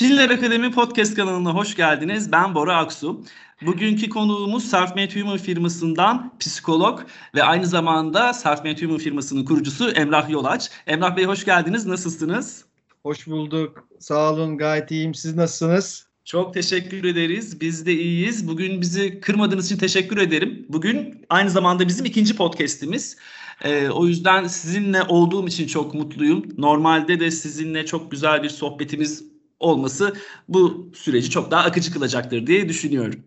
Çinler Akademi Podcast kanalına hoş geldiniz. Ben Bora Aksu. Bugünkü konuğumuz Selfmade Human firmasından psikolog ve aynı zamanda Selfmade Human firmasının kurucusu Emrah Yolaç. Emrah Bey hoş geldiniz. Nasılsınız? Hoş bulduk. Sağ olun. Gayet iyiyim. Siz nasılsınız? Çok teşekkür ederiz. Biz de iyiyiz. Bugün bizi kırmadığınız için teşekkür ederim. Bugün aynı zamanda bizim ikinci podcast'imiz. Ee, o yüzden sizinle olduğum için çok mutluyum. Normalde de sizinle çok güzel bir sohbetimiz olması bu süreci çok daha akıcı kılacaktır diye düşünüyorum.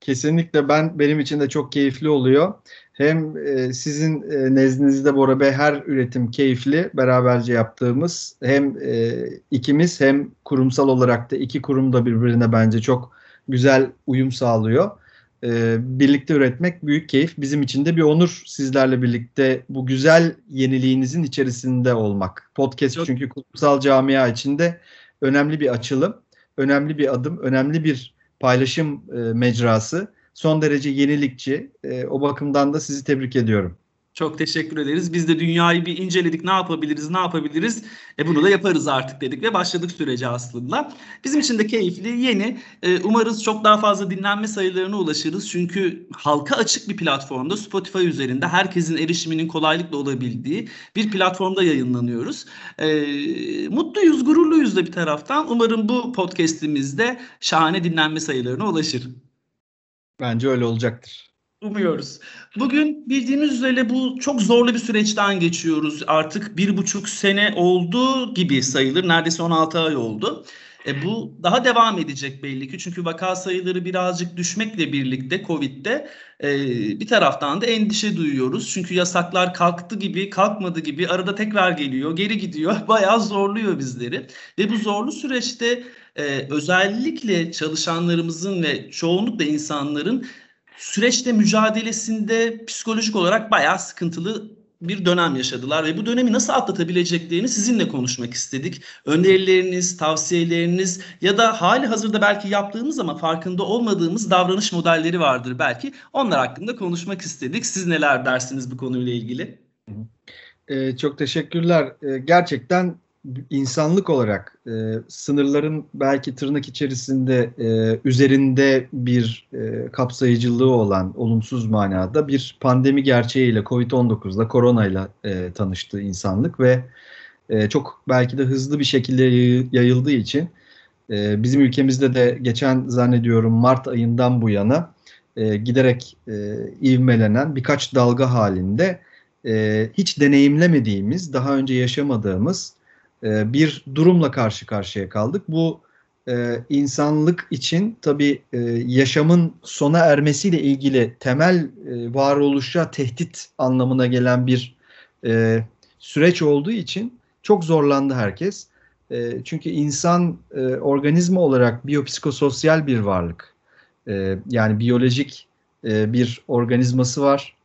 Kesinlikle ben benim için de çok keyifli oluyor. Hem e, sizin e, nezdinizde Bora Bey her üretim keyifli beraberce yaptığımız hem e, ikimiz hem kurumsal olarak da iki kurum da birbirine bence çok güzel uyum sağlıyor. E, birlikte üretmek büyük keyif. Bizim için de bir onur sizlerle birlikte bu güzel yeniliğinizin içerisinde olmak. Podcast çok... çünkü kurumsal camia içinde önemli bir açılım, önemli bir adım, önemli bir paylaşım e, mecrası. Son derece yenilikçi. E, o bakımdan da sizi tebrik ediyorum. Çok teşekkür ederiz. Biz de dünyayı bir inceledik. Ne yapabiliriz, ne yapabiliriz? E bunu da yaparız artık dedik ve başladık sürece aslında. Bizim için de keyifli, yeni. E, umarız çok daha fazla dinlenme sayılarına ulaşırız. Çünkü halka açık bir platformda Spotify üzerinde herkesin erişiminin kolaylıkla olabildiği bir platformda yayınlanıyoruz. E, mutluyuz, gururluyuz da bir taraftan. Umarım bu podcast'imizde şahane dinlenme sayılarına ulaşır. Bence öyle olacaktır. Umuyoruz. Bugün bildiğiniz üzere bu çok zorlu bir süreçten geçiyoruz. Artık bir buçuk sene oldu gibi sayılır. Neredeyse 16 ay oldu. E bu daha devam edecek belli ki. Çünkü vaka sayıları birazcık düşmekle birlikte Covid'de e, bir taraftan da endişe duyuyoruz. Çünkü yasaklar kalktı gibi kalkmadı gibi arada tekrar geliyor geri gidiyor. Bayağı zorluyor bizleri. Ve bu zorlu süreçte e, özellikle çalışanlarımızın ve çoğunlukla insanların süreçte mücadelesinde psikolojik olarak bayağı sıkıntılı bir dönem yaşadılar ve bu dönemi nasıl atlatabileceklerini sizinle konuşmak istedik. Önerileriniz, tavsiyeleriniz ya da hali hazırda belki yaptığımız ama farkında olmadığımız davranış modelleri vardır belki. Onlar hakkında konuşmak istedik. Siz neler dersiniz bu konuyla ilgili? Ee, çok teşekkürler. Ee, gerçekten insanlık olarak e, sınırların belki tırnak içerisinde e, üzerinde bir e, kapsayıcılığı olan olumsuz manada bir pandemi gerçeğiyle Covid-19'la koronayla e, tanıştı insanlık ve e, çok belki de hızlı bir şekilde yayıldığı için e, bizim ülkemizde de geçen zannediyorum Mart ayından bu yana e, giderek e, ivmelenen birkaç dalga halinde e, hiç deneyimlemediğimiz, daha önce yaşamadığımız e, bir durumla karşı karşıya kaldık. Bu e, insanlık için tabii e, yaşamın sona ermesiyle ilgili temel varoluşa tehdit anlamına gelen bir süreç olduğu için çok zorlandı herkes. Çünkü insan e, organizma olarak biyopsikososyal bir varlık. Yani biyolojik bir organizması var.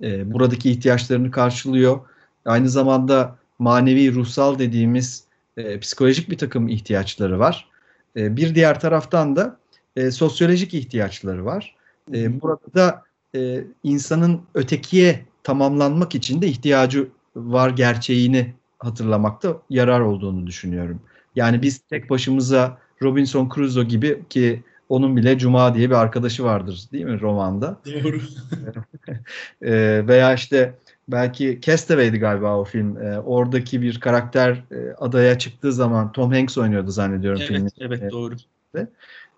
Buradaki ihtiyaçlarını karşılıyor. Aynı zamanda manevi, ruhsal dediğimiz e, psikolojik bir takım ihtiyaçları var. E, bir diğer taraftan da e, sosyolojik ihtiyaçları var. E, burada da e, insanın ötekiye tamamlanmak için de ihtiyacı var gerçeğini hatırlamakta yarar olduğunu düşünüyorum. Yani biz tek başımıza Robinson Crusoe gibi ki onun bile Cuma diye bir arkadaşı vardır değil mi romanda? Doğru. e, veya işte belki Castaway'di galiba o film. E, oradaki bir karakter e, adaya çıktığı zaman Tom Hanks oynuyordu zannediyorum evet, filmin. Evet, doğru. E,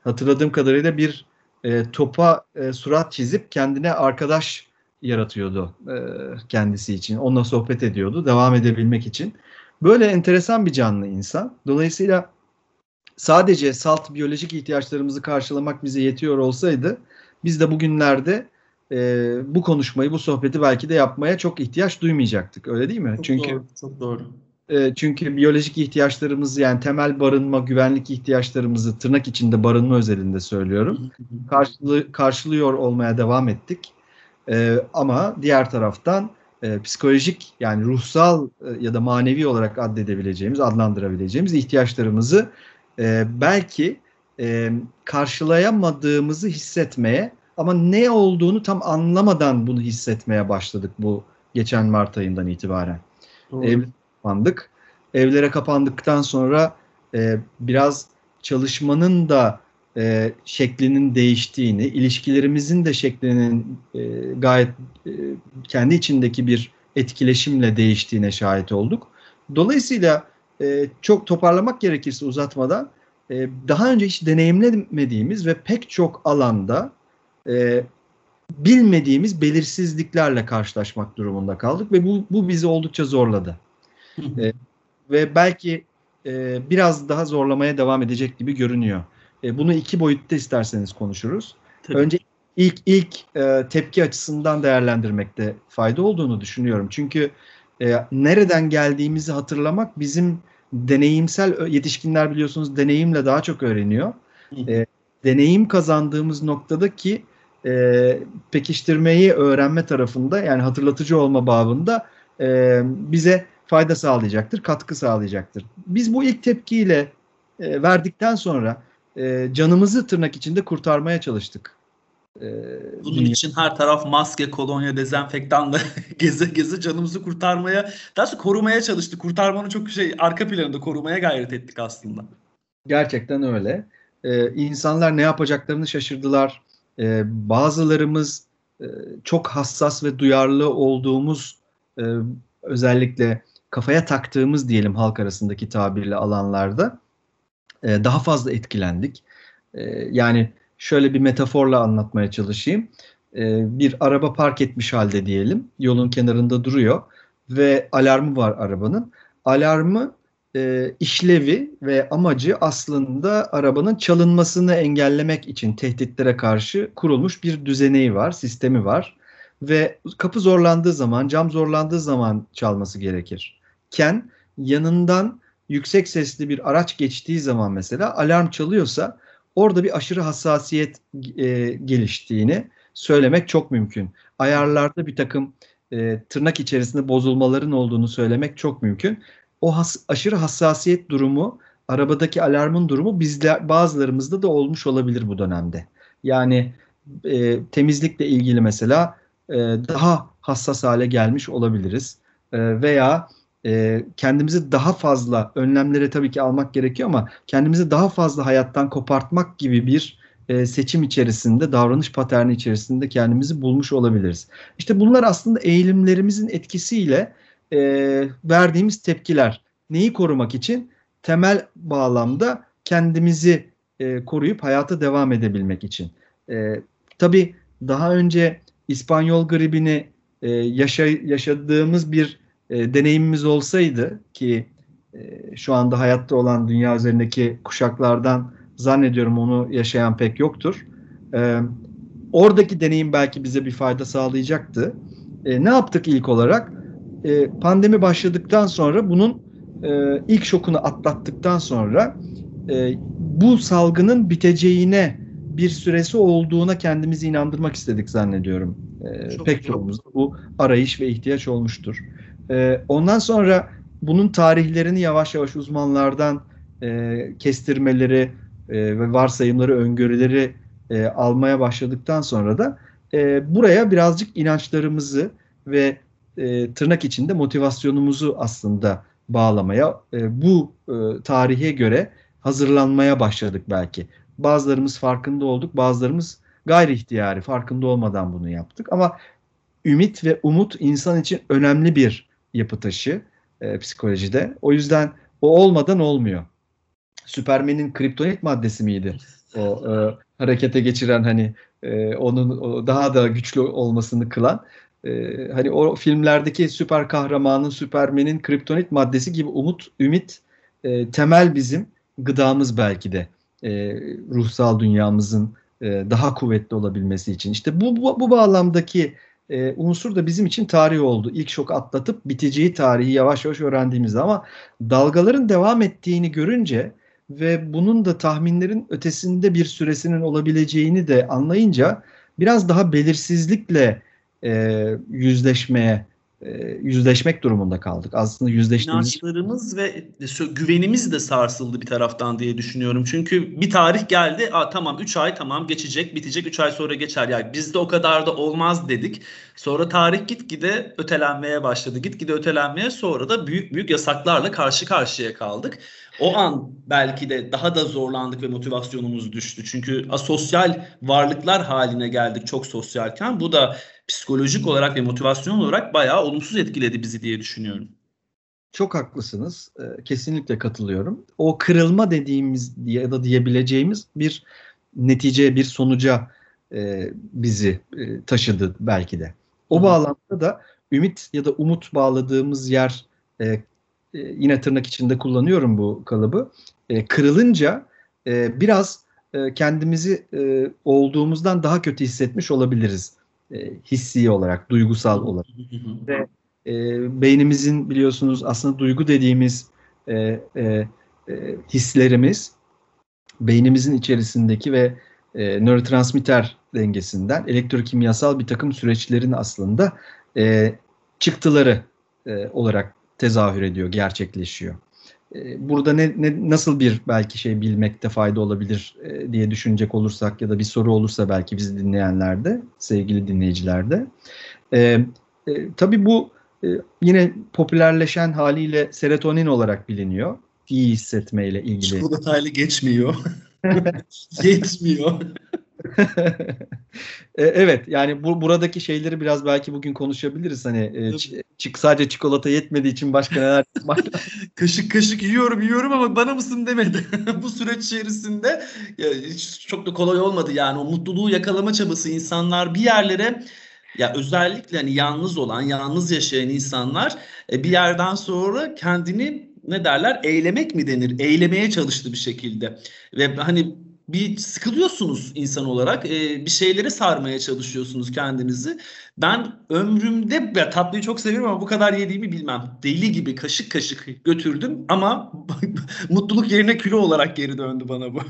hatırladığım kadarıyla bir e, topa e, surat çizip kendine arkadaş yaratıyordu e, kendisi için. Onunla sohbet ediyordu devam edebilmek için. Böyle enteresan bir canlı insan. Dolayısıyla sadece salt biyolojik ihtiyaçlarımızı karşılamak bize yetiyor olsaydı biz de bugünlerde e, bu konuşmayı, bu sohbeti belki de yapmaya çok ihtiyaç duymayacaktık. Öyle değil mi? Çok çünkü doğru, çok doğru. E, çünkü biyolojik ihtiyaçlarımızı yani temel barınma, güvenlik ihtiyaçlarımızı tırnak içinde barınma özelinde söylüyorum. Karşılı, karşılıyor olmaya devam ettik. E, ama diğer taraftan e, psikolojik yani ruhsal e, ya da manevi olarak addedebileceğimiz, adlandırabileceğimiz ihtiyaçlarımızı e, belki e, karşılayamadığımızı hissetmeye ama ne olduğunu tam anlamadan bunu hissetmeye başladık bu geçen Mart ayından itibaren. Doğru. Evlere kapandık. Evlere kapandıktan sonra e, biraz çalışmanın da e, şeklinin değiştiğini, ilişkilerimizin de şeklinin e, gayet e, kendi içindeki bir etkileşimle değiştiğine şahit olduk. Dolayısıyla e, çok toparlamak gerekirse uzatmadan e, daha önce hiç deneyimlemediğimiz ve pek çok alanda e, bilmediğimiz belirsizliklerle karşılaşmak durumunda kaldık ve bu, bu bizi oldukça zorladı. e, ve belki e, biraz daha zorlamaya devam edecek gibi görünüyor. E, bunu iki boyutta isterseniz konuşuruz. Tabii. Önce ilk ilk e, tepki açısından değerlendirmekte fayda olduğunu düşünüyorum. Çünkü e, nereden geldiğimizi hatırlamak bizim deneyimsel yetişkinler biliyorsunuz deneyimle daha çok öğreniyor. E, deneyim kazandığımız noktadaki e, pekiştirmeyi öğrenme tarafında yani hatırlatıcı olma babında e, bize fayda sağlayacaktır, katkı sağlayacaktır. Biz bu ilk tepkiyle e, verdikten sonra e, canımızı tırnak içinde kurtarmaya çalıştık. E, Bunun dünya. için her taraf maske, kolonya, dezenfektanla geze geze canımızı kurtarmaya, daha sonra korumaya çalıştık. Kurtarmanın çok şey arka planında korumaya gayret ettik aslında. Gerçekten öyle. Ee, insanlar ne yapacaklarını şaşırdılar. Ee, bazılarımız e, çok hassas ve duyarlı olduğumuz e, özellikle kafaya taktığımız diyelim halk arasındaki tabirle alanlarda e, daha fazla etkilendik. E, yani şöyle bir metaforla anlatmaya çalışayım. E, bir araba park etmiş halde diyelim. Yolun kenarında duruyor ve alarmı var arabanın. Alarmı e, işlevi ve amacı aslında arabanın çalınmasını engellemek için tehditlere karşı kurulmuş bir düzeneği var, sistemi var. Ve kapı zorlandığı zaman, cam zorlandığı zaman çalması gerekir. Ken yanından yüksek sesli bir araç geçtiği zaman mesela alarm çalıyorsa orada bir aşırı hassasiyet e, geliştiğini söylemek çok mümkün. Ayarlarda bir takım e, tırnak içerisinde bozulmaların olduğunu söylemek çok mümkün. O has, aşırı hassasiyet durumu, arabadaki alarmın durumu bizler bazılarımızda da olmuş olabilir bu dönemde. Yani e, temizlikle ilgili mesela e, daha hassas hale gelmiş olabiliriz. E, veya e, kendimizi daha fazla önlemleri tabii ki almak gerekiyor ama kendimizi daha fazla hayattan kopartmak gibi bir e, seçim içerisinde, davranış paterni içerisinde kendimizi bulmuş olabiliriz. İşte bunlar aslında eğilimlerimizin etkisiyle e, verdiğimiz tepkiler. Neyi korumak için? Temel bağlamda kendimizi e, koruyup hayata devam edebilmek için. E, tabii daha önce İspanyol gribini e, yaşa, yaşadığımız bir e, deneyimimiz olsaydı ki e, şu anda hayatta olan dünya üzerindeki kuşaklardan zannediyorum onu yaşayan pek yoktur. E, oradaki deneyim belki bize bir fayda sağlayacaktı. E, ne yaptık ilk olarak? E, pandemi başladıktan sonra bunun e, ilk şokunu atlattıktan sonra e, bu salgının biteceğine bir süresi olduğuna kendimizi inandırmak istedik zannediyorum. E, pek çoğumuz bu arayış ve ihtiyaç olmuştur. E, ondan sonra bunun tarihlerini yavaş yavaş uzmanlardan e, kestirmeleri e, ve varsayımları, öngörüleri e, almaya başladıktan sonra da e, buraya birazcık inançlarımızı ve e, tırnak içinde motivasyonumuzu aslında bağlamaya, e, bu e, tarihe göre hazırlanmaya başladık belki. Bazılarımız farkında olduk, bazılarımız gayri ihtiyari farkında olmadan bunu yaptık. Ama ümit ve umut insan için önemli bir yapı taşı e, psikolojide. O yüzden o olmadan olmuyor. Süpermen'in kriptonit maddesi miydi? O e, harekete geçiren hani e, onun o daha da güçlü olmasını kılan. E, hani o filmlerdeki süper kahramanın, Süpermen'in kriptonit maddesi gibi umut, ümit e, temel bizim gıdamız belki de e, ruhsal dünyamızın e, daha kuvvetli olabilmesi için. İşte bu, bu, bu bağlamdaki e, unsur da bizim için tarih oldu. İlk şok atlatıp biteceği tarihi yavaş yavaş öğrendiğimizde ama dalgaların devam ettiğini görünce ve bunun da tahminlerin ötesinde bir süresinin olabileceğini de anlayınca biraz daha belirsizlikle e, yüzleşmeye e, yüzleşmek durumunda kaldık. Aslında yüzleştiğimiz... İnançlarımız ve güvenimiz de sarsıldı bir taraftan diye düşünüyorum. Çünkü bir tarih geldi. Aa, tamam 3 ay tamam geçecek bitecek 3 ay sonra geçer. Yani bizde o kadar da olmaz dedik. Sonra tarih gitgide ötelenmeye başladı. Gitgide ötelenmeye sonra da büyük büyük yasaklarla karşı karşıya kaldık. O an belki de daha da zorlandık ve motivasyonumuz düştü. Çünkü asosyal varlıklar haline geldik çok sosyalken. Bu da psikolojik olarak ve motivasyon olarak bayağı olumsuz etkiledi bizi diye düşünüyorum. Çok haklısınız. Ee, kesinlikle katılıyorum. O kırılma dediğimiz ya da diyebileceğimiz bir netice, bir sonuca e, bizi e, taşıdı belki de. O bağlamda da ümit ya da umut bağladığımız yer e, yine tırnak içinde kullanıyorum bu kalıbı. kırılınca biraz kendimizi olduğumuzdan daha kötü hissetmiş olabiliriz. Hissi olarak, duygusal olarak. Ve beynimizin biliyorsunuz aslında duygu dediğimiz hislerimiz beynimizin içerisindeki ve e, nörotransmitter dengesinden elektrokimyasal bir takım süreçlerin aslında e, çıktıları e, olarak tezahür ediyor, gerçekleşiyor. E, burada ne, ne nasıl bir belki şey bilmekte fayda olabilir e, diye düşünecek olursak ya da bir soru olursa belki bizi dinleyenlerde, sevgili dinleyicilerde. E, e, tabii bu e, yine popülerleşen haliyle serotonin olarak biliniyor. İyi hissetmeyle ilgili. Çok detaylı geçmiyor. Yetmiyor. E, evet yani bu buradaki şeyleri biraz belki bugün konuşabiliriz. Hani e, çık sadece çikolata yetmediği için başka neler kaşık kaşık yiyorum yiyorum ama bana mısın demedi. bu süreç içerisinde ya, çok da kolay olmadı yani o mutluluğu yakalama çabası insanlar bir yerlere ya özellikle hani yalnız olan, yalnız yaşayan insanlar e, bir yerden sonra kendini ne derler? Eylemek mi denir? Eylemeye çalıştı bir şekilde. Ve hani bir sıkılıyorsunuz insan olarak. E, bir şeylere sarmaya çalışıyorsunuz kendinizi. Ben ömrümde ya tatlıyı çok seviyorum ama bu kadar yediğimi bilmem. Deli gibi kaşık kaşık götürdüm ama mutluluk yerine kilo olarak geri döndü bana bu.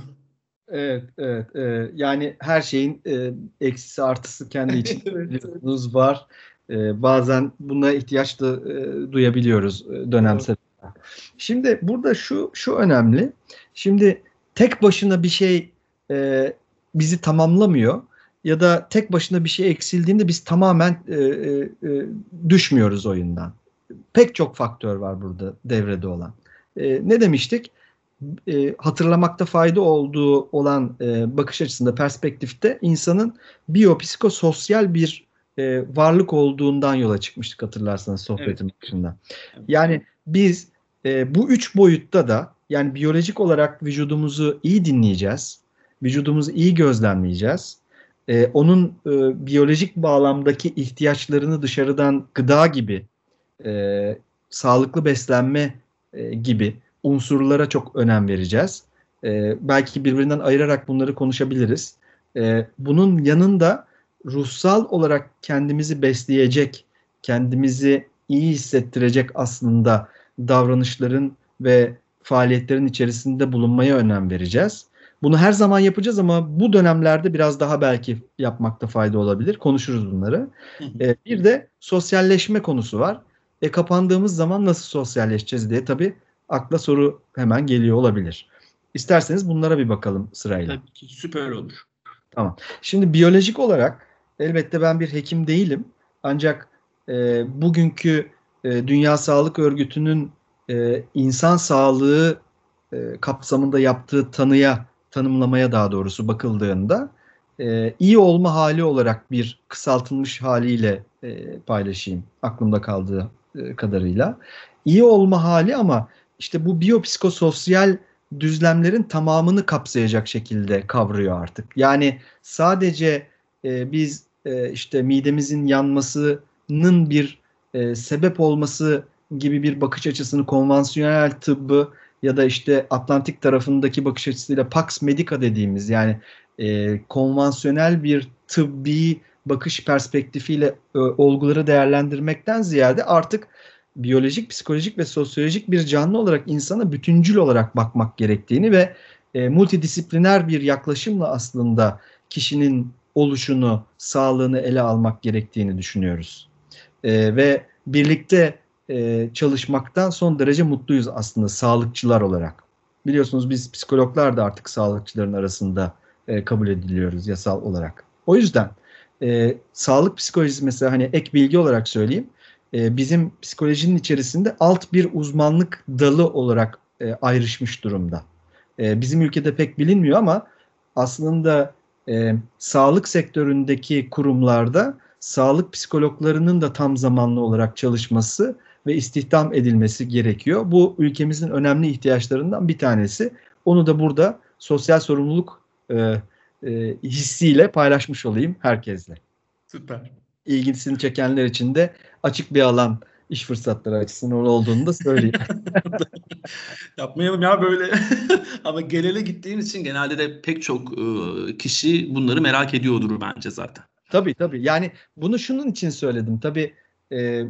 Evet, evet. E, yani her şeyin e, eksisi artısı kendi için var. E, bazen buna ihtiyaç da e, duyabiliyoruz e, dönemsel. Şimdi burada şu şu önemli. Şimdi tek başına bir şey e, bizi tamamlamıyor ya da tek başına bir şey eksildiğinde biz tamamen e, e, e, düşmüyoruz oyundan. Pek çok faktör var burada devrede olan. E, ne demiştik? E, hatırlamakta fayda olduğu olan e, bakış açısında perspektifte insanın biyopsikososyal bir e, varlık olduğundan yola çıkmıştık hatırlarsanız sohbetin evet. başında. Yani biz e, bu üç boyutta da yani biyolojik olarak vücudumuzu iyi dinleyeceğiz. Vücudumuzu iyi gözlemleyeceğiz. E, onun e, biyolojik bağlamdaki ihtiyaçlarını dışarıdan gıda gibi, e, sağlıklı beslenme e, gibi unsurlara çok önem vereceğiz. E, belki birbirinden ayırarak bunları konuşabiliriz. E, bunun yanında ruhsal olarak kendimizi besleyecek, kendimizi iyi hissettirecek aslında davranışların ve faaliyetlerin içerisinde bulunmaya önem vereceğiz. Bunu her zaman yapacağız ama bu dönemlerde biraz daha belki yapmakta fayda olabilir. Konuşuruz bunları. ee, bir de sosyalleşme konusu var. E kapandığımız zaman nasıl sosyalleşeceğiz diye tabii akla soru hemen geliyor olabilir. İsterseniz bunlara bir bakalım sırayla. Tabii ki süper olur. Tamam. Şimdi biyolojik olarak elbette ben bir hekim değilim. Ancak e, bugünkü e, Dünya Sağlık Örgütü'nün e, insan sağlığı e, kapsamında yaptığı tanıya, tanımlamaya daha doğrusu bakıldığında e, iyi olma hali olarak bir kısaltılmış haliyle e, paylaşayım aklımda kaldığı e, kadarıyla. İyi olma hali ama işte bu biyopsikososyal düzlemlerin tamamını kapsayacak şekilde kavruyor artık. Yani sadece e, biz e, işte midemizin yanmasının bir e, sebep olması gibi bir bakış açısını konvansiyonel tıbbı ya da işte Atlantik tarafındaki bakış açısıyla Pax Medica dediğimiz yani e, konvansiyonel bir tıbbi bakış perspektifiyle e, olguları değerlendirmekten ziyade artık biyolojik, psikolojik ve sosyolojik bir canlı olarak insana bütüncül olarak bakmak gerektiğini ve e, multidisipliner bir yaklaşımla aslında kişinin oluşunu, sağlığını ele almak gerektiğini düşünüyoruz. E, ve birlikte e, çalışmaktan son derece mutluyuz aslında sağlıkçılar olarak. Biliyorsunuz biz psikologlar da artık sağlıkçıların arasında e, kabul ediliyoruz yasal olarak. O yüzden e, sağlık psikolojisi mesela hani ek bilgi olarak söyleyeyim. E, bizim psikolojinin içerisinde alt bir uzmanlık dalı olarak e, ayrışmış durumda. E, bizim ülkede pek bilinmiyor ama aslında e, sağlık sektöründeki kurumlarda sağlık psikologlarının da tam zamanlı olarak çalışması ve istihdam edilmesi gerekiyor. Bu ülkemizin önemli ihtiyaçlarından bir tanesi. Onu da burada sosyal sorumluluk e, e, hissiyle paylaşmış olayım herkesle. Süper. İlgisini çekenler için de açık bir alan iş fırsatları açısından olduğunu da söyleyeyim. Yapmayalım ya böyle. Ama genele gittiğimiz için genelde de pek çok e, kişi bunları merak ediyordur bence zaten. Tabii tabii. Yani bunu şunun için söyledim. Tabii e, e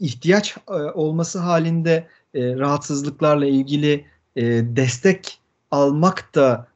ihtiyaç e, olması halinde e, rahatsızlıklarla ilgili e, destek almak da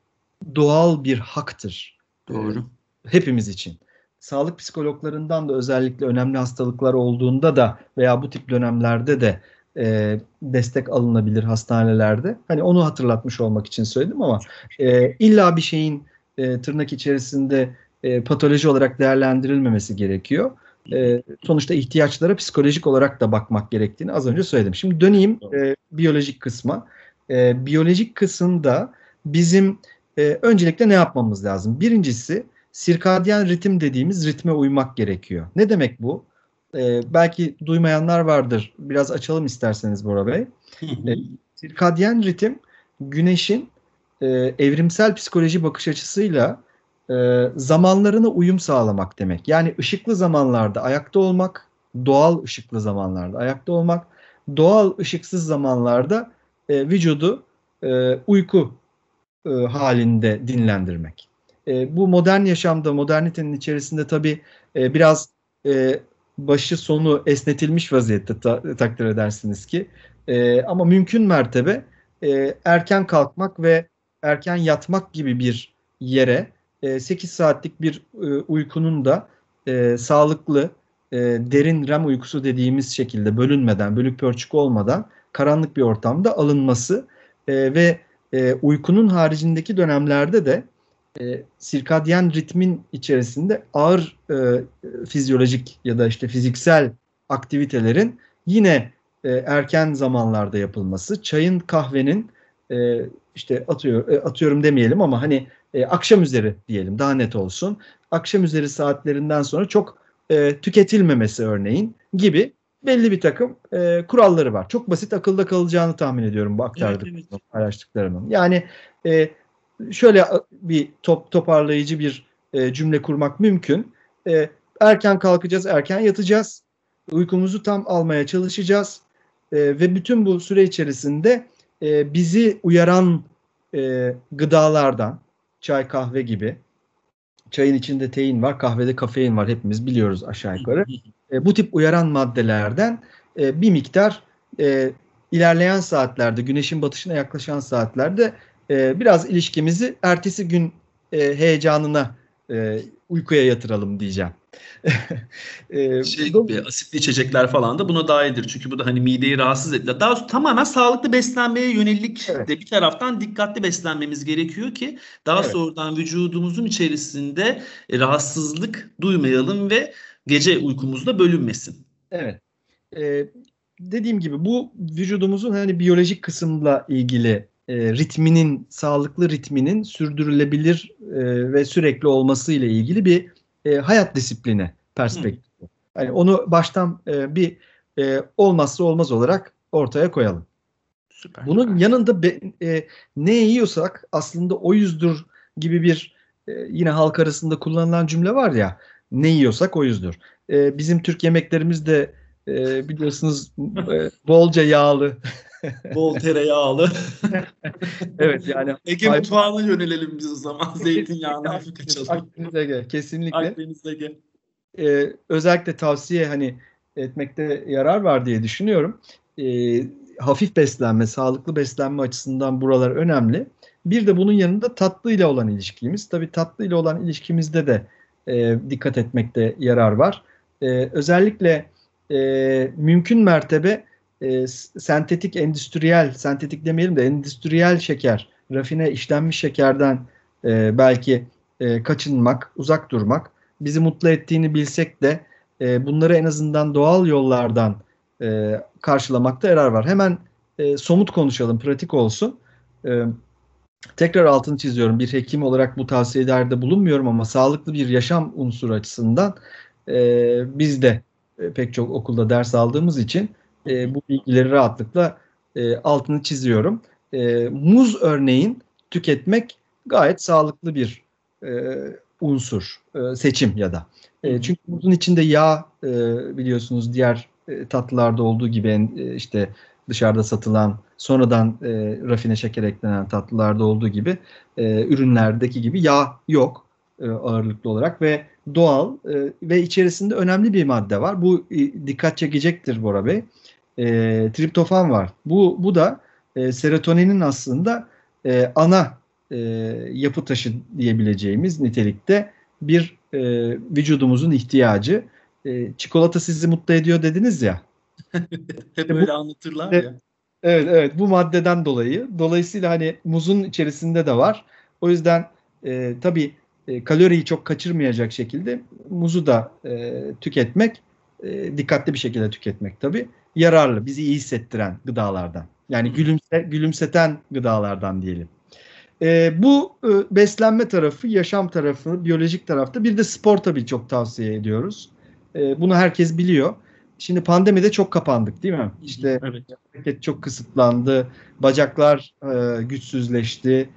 doğal bir haktır. Doğru. E, hepimiz için. Sağlık psikologlarından da özellikle önemli hastalıklar olduğunda da veya bu tip dönemlerde de e, destek alınabilir hastanelerde. Hani onu hatırlatmış olmak için söyledim ama e, illa bir şeyin e, tırnak içerisinde e, patoloji olarak değerlendirilmemesi gerekiyor. E, sonuçta ihtiyaçlara psikolojik olarak da bakmak gerektiğini az önce söyledim. Şimdi döneyim e, biyolojik kısma. E, biyolojik kısımda bizim e, öncelikle ne yapmamız lazım? Birincisi sirkadyen ritim dediğimiz ritme uymak gerekiyor. Ne demek bu? E, belki duymayanlar vardır. Biraz açalım isterseniz Bora Bey. e, sirkadyen ritim güneşin e, evrimsel psikoloji bakış açısıyla e, zamanlarına uyum sağlamak demek. Yani ışıklı zamanlarda ayakta olmak, doğal ışıklı zamanlarda ayakta olmak, doğal ışıksız zamanlarda e, vücudu e, uyku e, halinde dinlendirmek. E, bu modern yaşamda, modernitenin içerisinde tabii e, biraz e, başı sonu esnetilmiş vaziyette ta, takdir edersiniz ki. E, ama mümkün mertebe e, erken kalkmak ve erken yatmak gibi bir yere e, 8 saatlik bir e, uykunun da e, sağlıklı, e, derin REM uykusu dediğimiz şekilde bölünmeden, bölük pörçük olmadan karanlık bir ortamda alınması e, ve e, uykunun haricindeki dönemlerde de e, sirkadyen ritmin içerisinde ağır e, fizyolojik ya da işte fiziksel aktivitelerin yine e, erken zamanlarda yapılması, çayın, kahvenin e, işte atıyor e, atıyorum demeyelim ama hani e, akşam üzeri diyelim daha net olsun. Akşam üzeri saatlerinden sonra çok e, tüketilmemesi örneğin gibi belli bir takım e, kuralları var. Çok basit akılda kalacağını tahmin ediyorum bu aktardıklarımın, evet, paylaştıklarımın. Yani e, şöyle bir top, toparlayıcı bir e, cümle kurmak mümkün. E, erken kalkacağız, erken yatacağız. Uykumuzu tam almaya çalışacağız. E, ve bütün bu süre içerisinde e, bizi uyaran e, gıdalardan, çay kahve gibi, çayın içinde tein var, kahvede kafein var hepimiz biliyoruz aşağı yukarı. E, bu tip uyaran maddelerden e, bir miktar e, ilerleyen saatlerde, güneşin batışına yaklaşan saatlerde e, biraz ilişkimizi ertesi gün e, heyecanına e, uykuya yatıralım diyeceğim. şey gibi asitli içecekler falan da buna dahildir. Çünkü bu da hani mideyi rahatsız ediyor. Daha tamamen sağlıklı beslenmeye yönelik evet. de bir taraftan dikkatli beslenmemiz gerekiyor ki daha evet. sonradan vücudumuzun içerisinde e, rahatsızlık duymayalım ve gece uykumuzda bölünmesin. Evet. Ee, dediğim gibi bu vücudumuzun hani biyolojik kısımla ilgili e, ritminin, sağlıklı ritminin sürdürülebilir e, ve sürekli olması ile ilgili bir e, hayat disiplini perspektifi. Yani onu baştan e, bir e, olmazsa olmaz olarak ortaya koyalım. Süper. Bunun yanında be, e, ne yiyorsak aslında o yüzdür gibi bir e, yine halk arasında kullanılan cümle var ya ne yiyorsak o yüzdür. E, bizim Türk yemeklerimiz de e, biliyorsunuz e, bolca yağlı Bol tereyağlı. evet yani. Ege mutfağına yönelelim biz o zaman. Zeytinyağına hafif kaçalım. Akdeniz Ege kesinlikle. Akdeniz Ege. Ee, özellikle tavsiye hani etmekte yarar var diye düşünüyorum. Ee, hafif beslenme, sağlıklı beslenme açısından buralar önemli. Bir de bunun yanında tatlı ile olan ilişkimiz. Tabii tatlı ile olan ilişkimizde de e, dikkat etmekte yarar var. E, özellikle e, mümkün mertebe e, sentetik endüstriyel, sentetik demeyelim de endüstriyel şeker, rafine işlenmiş şekerden e, belki e, kaçınmak, uzak durmak, bizi mutlu ettiğini bilsek de e, bunları en azından doğal yollardan e, karşılamakta yarar var. Hemen e, somut konuşalım, pratik olsun. E, tekrar altını çiziyorum. Bir hekim olarak bu tavsiyelerde bulunmuyorum ama sağlıklı bir yaşam unsuru açısından e, biz de e, pek çok okulda ders aldığımız için e, bu bilgileri rahatlıkla e, altını çiziyorum. E, muz örneğin tüketmek gayet sağlıklı bir e, unsur, e, seçim ya da. E, çünkü muzun içinde yağ e, biliyorsunuz diğer e, tatlılarda olduğu gibi e, işte dışarıda satılan sonradan e, rafine şeker eklenen tatlılarda olduğu gibi e, ürünlerdeki gibi yağ yok e, ağırlıklı olarak ve doğal e, ve içerisinde önemli bir madde var. Bu e, dikkat çekecektir Bora Bey. E, triptofan var. Bu bu da e, serotoninin aslında e, ana e, yapı taşı diyebileceğimiz nitelikte bir e, vücudumuzun ihtiyacı. E, çikolata sizi mutlu ediyor dediniz ya. Hep böyle bu, anlatırlar ya. Evet evet bu maddeden dolayı. Dolayısıyla hani muzun içerisinde de var. O yüzden e, tabii e, kaloriyi çok kaçırmayacak şekilde muzu da e, tüketmek e, dikkatli bir şekilde tüketmek tabii yararlı. Bizi iyi hissettiren gıdalardan. Yani gülümse, gülümseten gıdalardan diyelim. E, bu e, beslenme tarafı, yaşam tarafı, biyolojik tarafta bir de spor tabii çok tavsiye ediyoruz. E, bunu herkes biliyor. Şimdi pandemide çok kapandık değil mi? İşte evet. hareket çok kısıtlandı, bacaklar e, güçsüzleşti.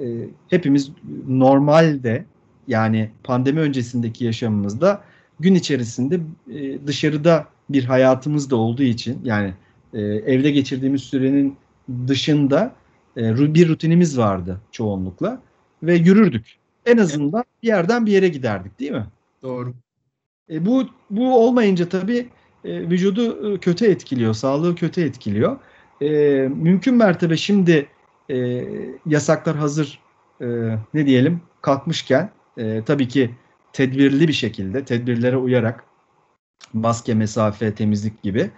E, hepimiz normalde yani pandemi öncesindeki yaşamımızda gün içerisinde e, dışarıda bir hayatımız da olduğu için yani e, evde geçirdiğimiz sürenin dışında e, bir rutinimiz vardı çoğunlukla ve yürürdük. En azından bir yerden bir yere giderdik değil mi? Doğru. E, bu bu olmayınca tabii e, vücudu e, kötü etkiliyor, sağlığı kötü etkiliyor. E, mümkün mertebe şimdi e, yasaklar hazır e, ne diyelim kalkmışken e, tabii ki tedbirli bir şekilde, tedbirlere uyarak maske, mesafe, temizlik gibi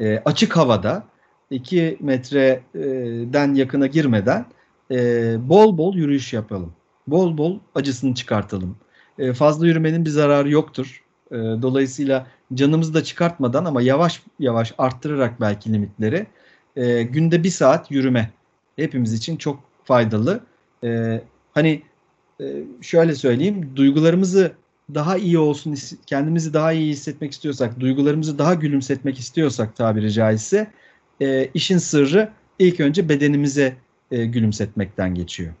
e, açık havada 2 metreden yakına girmeden e, bol bol yürüyüş yapalım. Bol bol acısını çıkartalım. E, fazla yürümenin bir zararı yoktur. E, dolayısıyla canımızı da çıkartmadan ama yavaş yavaş arttırarak belki limitleri e, günde bir saat yürüme hepimiz için çok faydalı. E, hani e, şöyle söyleyeyim duygularımızı daha iyi olsun kendimizi daha iyi hissetmek istiyorsak duygularımızı daha gülümsetmek istiyorsak tabiri caizse e, işin sırrı ilk önce bedenimize e, gülümsetmekten geçiyor.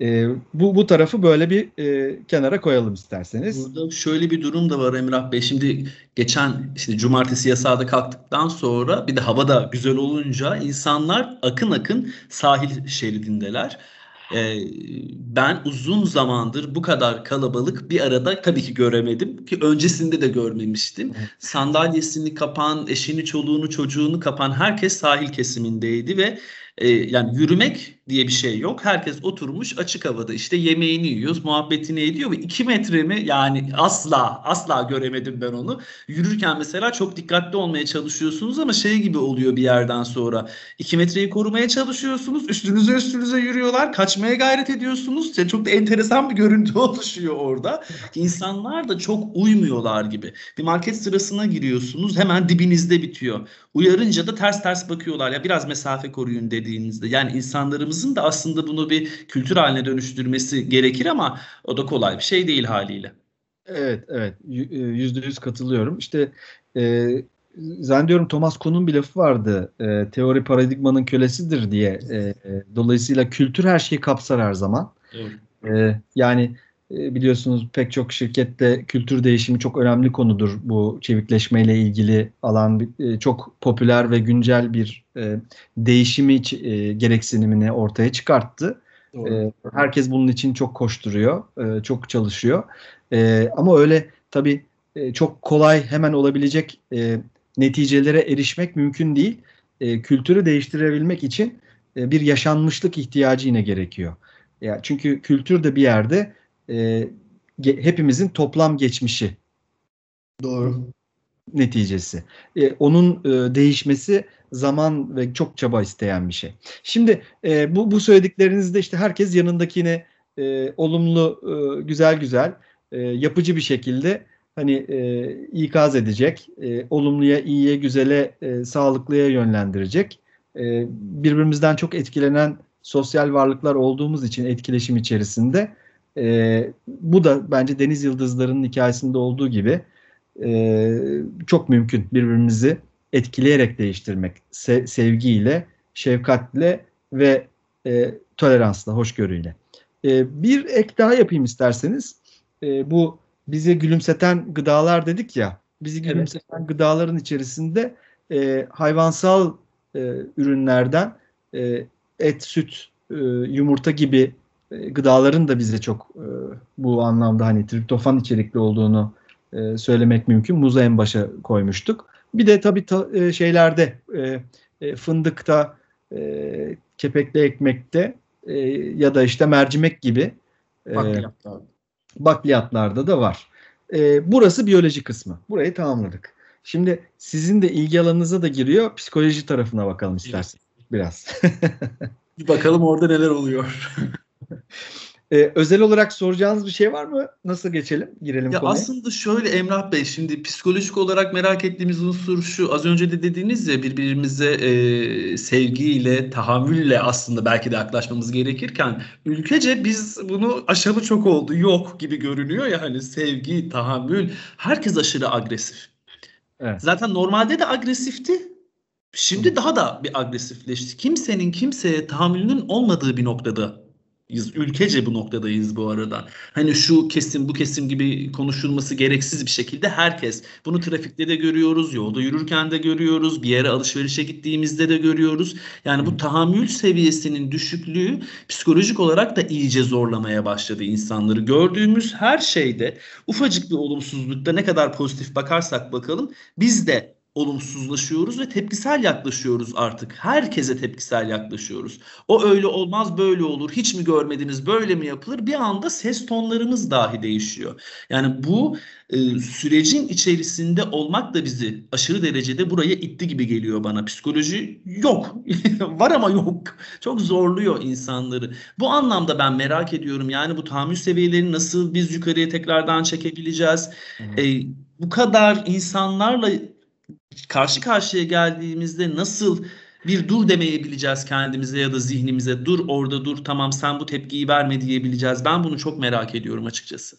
E, bu bu tarafı böyle bir e, kenara koyalım isterseniz. Burada şöyle bir durum da var Emrah Bey. Şimdi geçen işte cumartesi yasağı kalktıktan sonra bir de hava da güzel olunca insanlar akın akın sahil şeridindeler. Ee, ben uzun zamandır bu kadar kalabalık bir arada tabii ki göremedim ki öncesinde de görmemiştim. Sandalyesini kapan, eşini, çoluğunu, çocuğunu kapan herkes sahil kesimindeydi ve e, yani yürümek diye bir şey yok. Herkes oturmuş açık havada işte yemeğini yiyor, muhabbetini ediyor ve 2 metre mi yani asla asla göremedim ben onu. Yürürken mesela çok dikkatli olmaya çalışıyorsunuz ama şey gibi oluyor bir yerden sonra. 2 metreyi korumaya çalışıyorsunuz. Üstünüze üstünüze yürüyorlar. Kaçmaya gayret ediyorsunuz. Yani çok da enteresan bir görüntü oluşuyor orada. İnsanlar da çok uymuyorlar gibi. Bir market sırasına giriyorsunuz hemen dibinizde bitiyor. Uyarınca da ters ters bakıyorlar. Ya biraz mesafe koruyun dediğinizde. Yani insanlarımızın da aslında bunu bir kültür haline dönüştürmesi gerekir ama o da kolay bir şey değil haliyle. Evet, evet. E, yüzde yüz katılıyorum. İşte e, zannediyorum Thomas Kuhn'un bir lafı vardı. E, teori paradigmanın kölesidir diye. E, e, dolayısıyla kültür her şeyi kapsar her zaman. Evet. E, yani biliyorsunuz pek çok şirkette kültür değişimi çok önemli konudur. Bu çevikleşmeyle ilgili alan e, çok popüler ve güncel bir e, değişimi gereksinimini ortaya çıkarttı. Doğru. Herkes bunun için çok koşturuyor, çok çalışıyor. Ama öyle tabii çok kolay hemen olabilecek neticelere erişmek mümkün değil. Kültürü değiştirebilmek için bir yaşanmışlık ihtiyacı yine gerekiyor. Çünkü kültür de bir yerde e, hepimizin toplam geçmişi. Doğru. Neticesi. E, onun e, değişmesi zaman ve çok çaba isteyen bir şey. Şimdi e, bu, bu söylediklerinizde işte herkes yanındakine e, olumlu, e, güzel güzel, e, yapıcı bir şekilde hani e, ikaz edecek, e, olumluya, iyiye, güzele, e, sağlıklıya yönlendirecek. E, birbirimizden çok etkilenen sosyal varlıklar olduğumuz için etkileşim içerisinde e, bu da bence Deniz Yıldızları'nın hikayesinde olduğu gibi e, çok mümkün birbirimizi etkileyerek değiştirmek. Se- sevgiyle, şefkatle ve e, toleransla, hoşgörüyle. E, bir ek daha yapayım isterseniz. E, bu bizi gülümseten gıdalar dedik ya. Bizi gülümseten evet. gıdaların içerisinde e, hayvansal e, ürünlerden e, et, süt, e, yumurta gibi gıdaların da bize çok e, bu anlamda hani triptofan içerikli olduğunu e, söylemek mümkün. Muzu en başa koymuştuk. Bir de tabii ta, e, şeylerde e, e, fındıkta, e, kepekli ekmekte e, ya da işte mercimek gibi e, bakliyatlar. bakliyatlarda da var. E, burası biyoloji kısmı. Burayı tamamladık. Şimdi sizin de ilgi alanınıza da giriyor. Psikoloji tarafına bakalım isterseniz biraz. bir bakalım orada neler oluyor. Ee, özel olarak soracağınız bir şey var mı? Nasıl geçelim? Girelim ya konuya. Aslında şöyle Emrah Bey şimdi psikolojik olarak merak ettiğimiz unsur şu. Az önce de dediğiniz ya birbirimize e, sevgiyle, tahammülle aslında belki de yaklaşmamız gerekirken ülkece biz bunu aşalı çok oldu. Yok gibi görünüyor ya hani sevgi, tahammül. Herkes aşırı agresif. Evet. Zaten normalde de agresifti. Şimdi daha da bir agresifleşti. Kimsenin kimseye tahammülünün olmadığı bir noktada Ülkece bu noktadayız bu arada. Hani şu kesim bu kesim gibi konuşulması gereksiz bir şekilde herkes. Bunu trafikte de görüyoruz, yolda yürürken de görüyoruz, bir yere alışverişe gittiğimizde de görüyoruz. Yani bu tahammül seviyesinin düşüklüğü psikolojik olarak da iyice zorlamaya başladı insanları. Gördüğümüz her şeyde ufacık bir olumsuzlukta ne kadar pozitif bakarsak bakalım biz de olumsuzlaşıyoruz ve tepkisel yaklaşıyoruz artık. Herkese tepkisel yaklaşıyoruz. O öyle olmaz, böyle olur. Hiç mi görmediniz, böyle mi yapılır? Bir anda ses tonlarımız dahi değişiyor. Yani bu e, sürecin içerisinde olmak da bizi aşırı derecede buraya itti gibi geliyor bana. Psikoloji yok. Var ama yok. Çok zorluyor insanları. Bu anlamda ben merak ediyorum. Yani bu tahammül seviyelerini nasıl biz yukarıya tekrardan çekebileceğiz? E, bu kadar insanlarla karşı karşıya geldiğimizde nasıl bir dur demeyebileceğiz kendimize ya da zihnimize. Dur orada dur tamam sen bu tepkiyi verme diyebileceğiz. Ben bunu çok merak ediyorum açıkçası.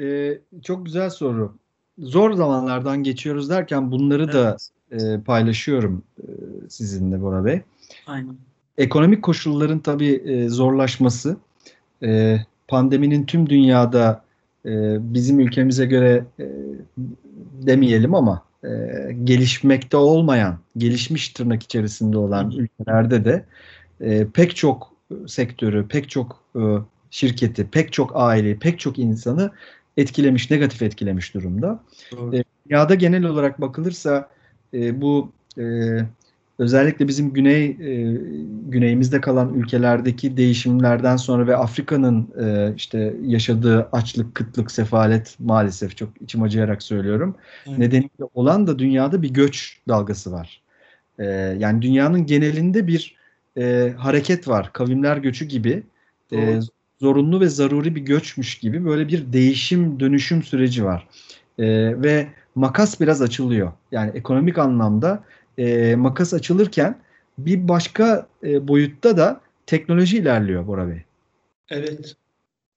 Ee, çok güzel soru. Zor zamanlardan geçiyoruz derken bunları evet. da e, paylaşıyorum e, sizinle Bora Bey. Aynen. Ekonomik koşulların tabii e, zorlaşması, e, pandeminin tüm dünyada e, bizim ülkemize göre e, demeyelim ama e, gelişmekte olmayan, gelişmiş tırnak içerisinde olan ülkelerde de e, pek çok sektörü, pek çok e, şirketi, pek çok aileyi, pek çok insanı etkilemiş, negatif etkilemiş durumda. E, dünyada genel olarak bakılırsa e, bu e, özellikle bizim güney e, güneyimizde kalan ülkelerdeki değişimlerden sonra ve Afrika'nın e, işte yaşadığı açlık, kıtlık, sefalet maalesef çok içim acıyarak söylüyorum. Evet. Nedeniyle olan da dünyada bir göç dalgası var. E, yani dünyanın genelinde bir e, hareket var. Kavimler göçü gibi. E, zorunlu ve zaruri bir göçmüş gibi böyle bir değişim, dönüşüm süreci var. E, ve makas biraz açılıyor. Yani ekonomik anlamda e, makas açılırken bir başka e, boyutta da teknoloji ilerliyor Bora Bey. Evet.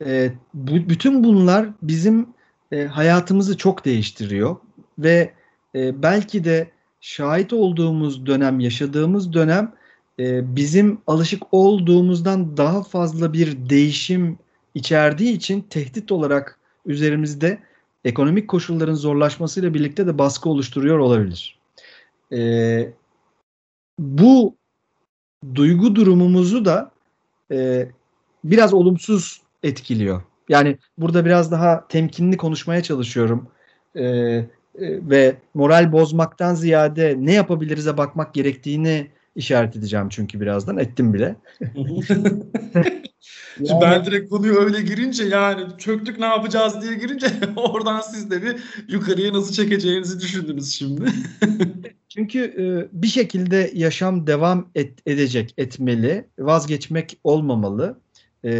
E, bu, bütün bunlar bizim e, hayatımızı çok değiştiriyor ve e, belki de şahit olduğumuz dönem, yaşadığımız dönem e, bizim alışık olduğumuzdan daha fazla bir değişim içerdiği için tehdit olarak üzerimizde ekonomik koşulların zorlaşmasıyla birlikte de baskı oluşturuyor olabilir e, bu duygu durumumuzu da e, biraz olumsuz etkiliyor. Yani burada biraz daha temkinli konuşmaya çalışıyorum. E, e, ve moral bozmaktan ziyade ne yapabiliriz'e bakmak gerektiğini işaret edeceğim çünkü birazdan ettim bile. Yani, ben direkt konuyu öyle girince yani çöktük ne yapacağız diye girince oradan siz de bir yukarıya nasıl çekeceğinizi düşündünüz şimdi. Çünkü e, bir şekilde yaşam devam et, edecek, etmeli, vazgeçmek olmamalı. e,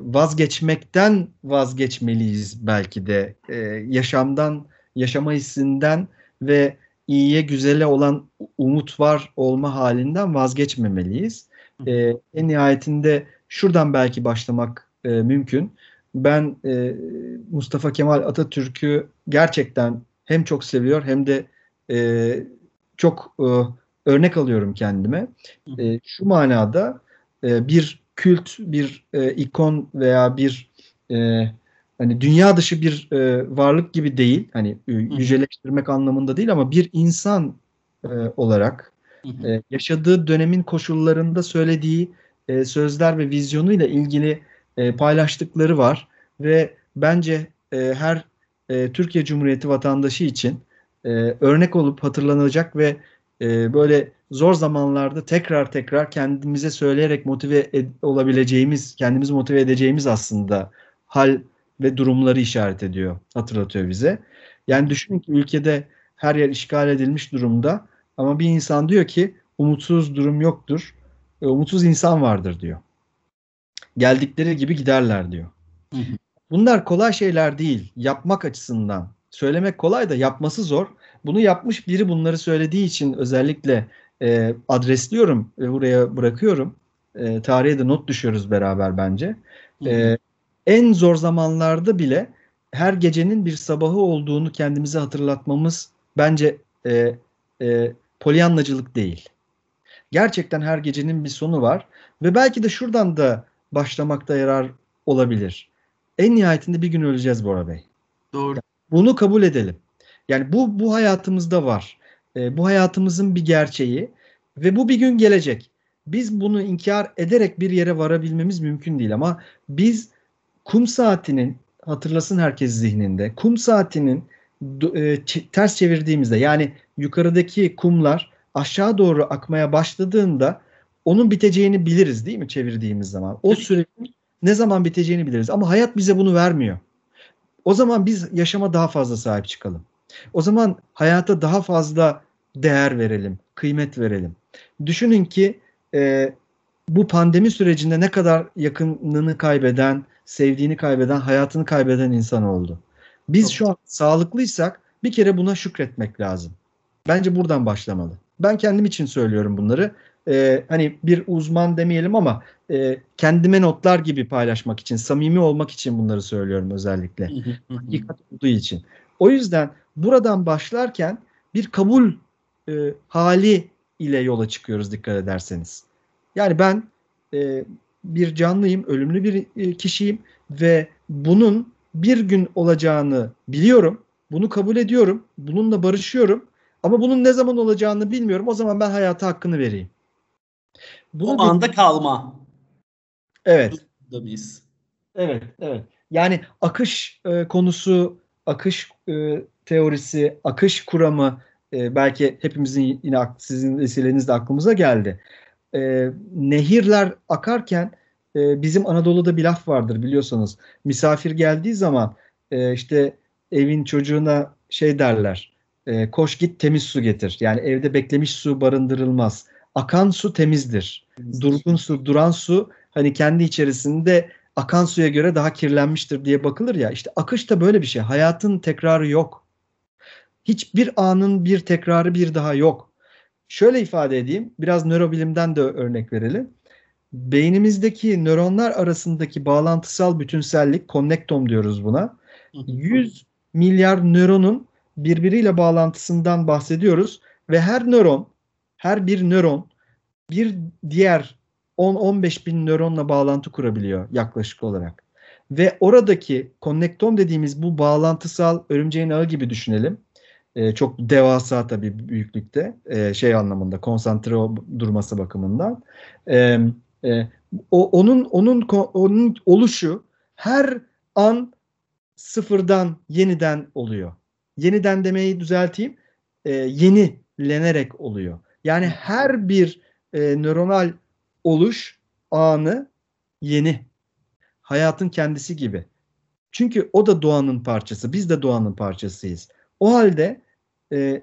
vazgeçmekten vazgeçmeliyiz belki de. E, yaşamdan, yaşama hissinden ve iyiye güzele olan umut var olma halinden vazgeçmemeliyiz. E, en nihayetinde şuradan belki başlamak e, mümkün. Ben e, Mustafa Kemal Atatürk'ü gerçekten hem çok seviyor hem de e, çok e, örnek alıyorum kendime. E, şu manada e, bir kült, bir e, ikon veya bir e, hani dünya dışı bir e, varlık gibi değil. Hani yüceleştirmek anlamında değil ama bir insan e, olarak e, yaşadığı dönemin koşullarında söylediği e, sözler ve vizyonuyla ilgili e, paylaştıkları var ve bence e, her e, Türkiye Cumhuriyeti vatandaşı için e, örnek olup hatırlanacak ve e, böyle zor zamanlarda tekrar tekrar kendimize söyleyerek motive olabileceğimiz, kendimizi motive edeceğimiz aslında hal ve durumları işaret ediyor, hatırlatıyor bize. Yani düşünün ki ülkede her yer işgal edilmiş durumda ama bir insan diyor ki umutsuz durum yoktur, e, umutsuz insan vardır diyor. Geldikleri gibi giderler diyor. Hı hı. Bunlar kolay şeyler değil yapmak açısından. Söylemek kolay da yapması zor. Bunu yapmış biri bunları söylediği için özellikle e, adresliyorum ve buraya bırakıyorum. E, tarihe de not düşüyoruz beraber bence. E, en zor zamanlarda bile her gecenin bir sabahı olduğunu kendimize hatırlatmamız bence e, e, polyanlacılık değil. Gerçekten her gecenin bir sonu var ve belki de şuradan da başlamakta yarar olabilir. En nihayetinde bir gün öleceğiz Bora Bey. Doğru. Bunu kabul edelim. Yani bu bu hayatımızda var. E, bu hayatımızın bir gerçeği ve bu bir gün gelecek. Biz bunu inkar ederek bir yere varabilmemiz mümkün değil ama biz kum saatinin hatırlasın herkes zihninde. Kum saatinin e, ters çevirdiğimizde yani yukarıdaki kumlar aşağı doğru akmaya başladığında onun biteceğini biliriz değil mi çevirdiğimiz zaman. O sürecin ne zaman biteceğini biliriz ama hayat bize bunu vermiyor. O zaman biz yaşama daha fazla sahip çıkalım. O zaman hayata daha fazla değer verelim, kıymet verelim. Düşünün ki e, bu pandemi sürecinde ne kadar yakınını kaybeden, sevdiğini kaybeden, hayatını kaybeden insan oldu. Biz şu an sağlıklıysak bir kere buna şükretmek lazım. Bence buradan başlamalı. Ben kendim için söylüyorum bunları. Ee, hani bir uzman demeyelim ama e, kendime notlar gibi paylaşmak için, samimi olmak için bunları söylüyorum özellikle. Hakikat olduğu için. O yüzden buradan başlarken bir kabul e, hali ile yola çıkıyoruz dikkat ederseniz. Yani ben e, bir canlıyım, ölümlü bir e, kişiyim ve bunun bir gün olacağını biliyorum. Bunu kabul ediyorum. Bununla barışıyorum. Ama bunun ne zaman olacağını bilmiyorum. O zaman ben hayata hakkını vereyim. Bunu o anda kalma. Evet. Evet, evet. Yani akış e, konusu, akış e, teorisi, akış kuramı e, belki hepimizin yine sizin vesilenizde aklımıza geldi. E, nehirler akarken e, bizim Anadolu'da bir laf vardır biliyorsunuz. Misafir geldiği zaman e, işte evin çocuğuna şey derler. E, koş git temiz su getir. Yani evde beklemiş su barındırılmaz. Akan su temizdir. Durgun su, duran su hani kendi içerisinde akan suya göre daha kirlenmiştir diye bakılır ya. İşte akış da böyle bir şey. Hayatın tekrarı yok. Hiçbir anın bir tekrarı bir daha yok. Şöyle ifade edeyim. Biraz nörobilimden de örnek verelim. Beynimizdeki nöronlar arasındaki bağlantısal bütünsellik, konnektom diyoruz buna. 100 milyar nöronun birbiriyle bağlantısından bahsediyoruz ve her nöron, her bir nöron bir diğer 10-15 bin nöronla bağlantı kurabiliyor yaklaşık olarak. Ve oradaki konnektom dediğimiz bu bağlantısal örümceğin ağı gibi düşünelim. Ee, çok devasa tabii büyüklükte e, şey anlamında konsantre durması bakımından. E, e, o onun onun onun oluşu her an sıfırdan yeniden oluyor. Yeniden demeyi düzelteyim. E, yenilenerek oluyor. Yani her bir e, nöronal oluş anı yeni. Hayatın kendisi gibi. Çünkü o da doğanın parçası. Biz de doğanın parçasıyız. O halde e,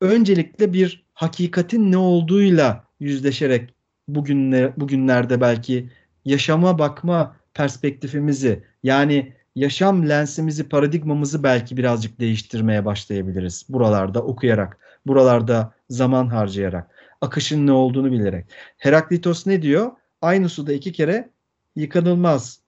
öncelikle bir hakikatin ne olduğuyla yüzleşerek bugünle, bugünlerde belki yaşama bakma perspektifimizi yani yaşam lensimizi, paradigmamızı belki birazcık değiştirmeye başlayabiliriz buralarda okuyarak, buralarda zaman harcayarak, akışın ne olduğunu bilerek. Heraklitos ne diyor? Aynı suda iki kere yıkanılmaz.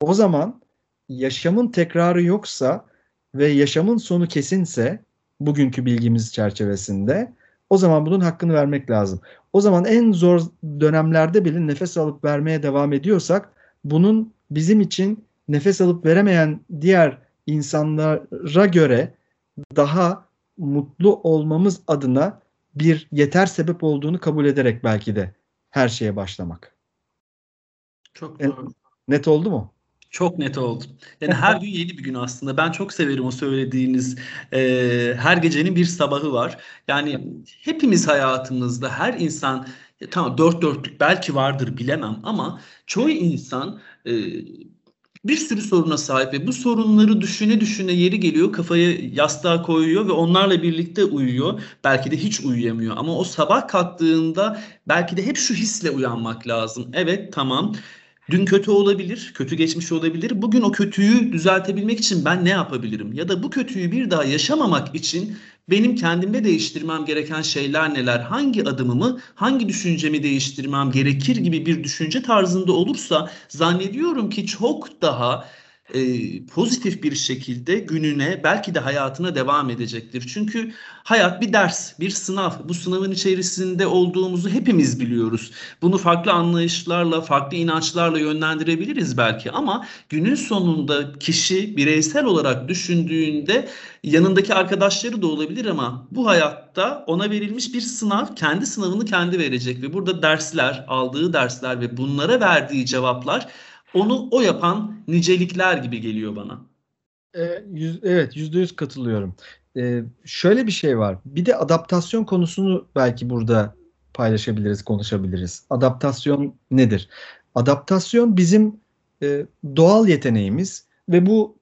O zaman yaşamın tekrarı yoksa ve yaşamın sonu kesinse bugünkü bilgimiz çerçevesinde o zaman bunun hakkını vermek lazım. O zaman en zor dönemlerde bile nefes alıp vermeye devam ediyorsak bunun bizim için nefes alıp veremeyen diğer insanlara göre daha mutlu olmamız adına bir yeter sebep olduğunu kabul ederek belki de her şeye başlamak. Çok doğru. Net oldu mu? Çok net oldu. Yani her gün yeni bir gün aslında. Ben çok severim o söylediğiniz e, her gecenin bir sabahı var. Yani hepimiz hayatımızda her insan tamam dört dörtlük belki vardır bilemem ama çoğu insan e, bir sürü soruna sahip ve bu sorunları düşüne düşüne yeri geliyor kafayı yastığa koyuyor ve onlarla birlikte uyuyor. Belki de hiç uyuyamıyor ama o sabah kalktığında belki de hep şu hisle uyanmak lazım. Evet tamam Dün kötü olabilir, kötü geçmiş olabilir. Bugün o kötüyü düzeltebilmek için ben ne yapabilirim? Ya da bu kötüyü bir daha yaşamamak için benim kendimde değiştirmem gereken şeyler neler? Hangi adımımı, hangi düşüncemi değiştirmem gerekir gibi bir düşünce tarzında olursa zannediyorum ki çok daha e, pozitif bir şekilde gününe belki de hayatına devam edecektir. Çünkü hayat bir ders, bir sınav. Bu sınavın içerisinde olduğumuzu hepimiz biliyoruz. Bunu farklı anlayışlarla, farklı inançlarla yönlendirebiliriz belki ama günün sonunda kişi bireysel olarak düşündüğünde yanındaki arkadaşları da olabilir ama bu hayatta ona verilmiş bir sınav, kendi sınavını kendi verecek ve burada dersler, aldığı dersler ve bunlara verdiği cevaplar onu o yapan nicelikler gibi geliyor bana. E, evet yüzde yüz katılıyorum. E, şöyle bir şey var. Bir de adaptasyon konusunu belki burada paylaşabiliriz, konuşabiliriz. Adaptasyon nedir? Adaptasyon bizim e, doğal yeteneğimiz ve bu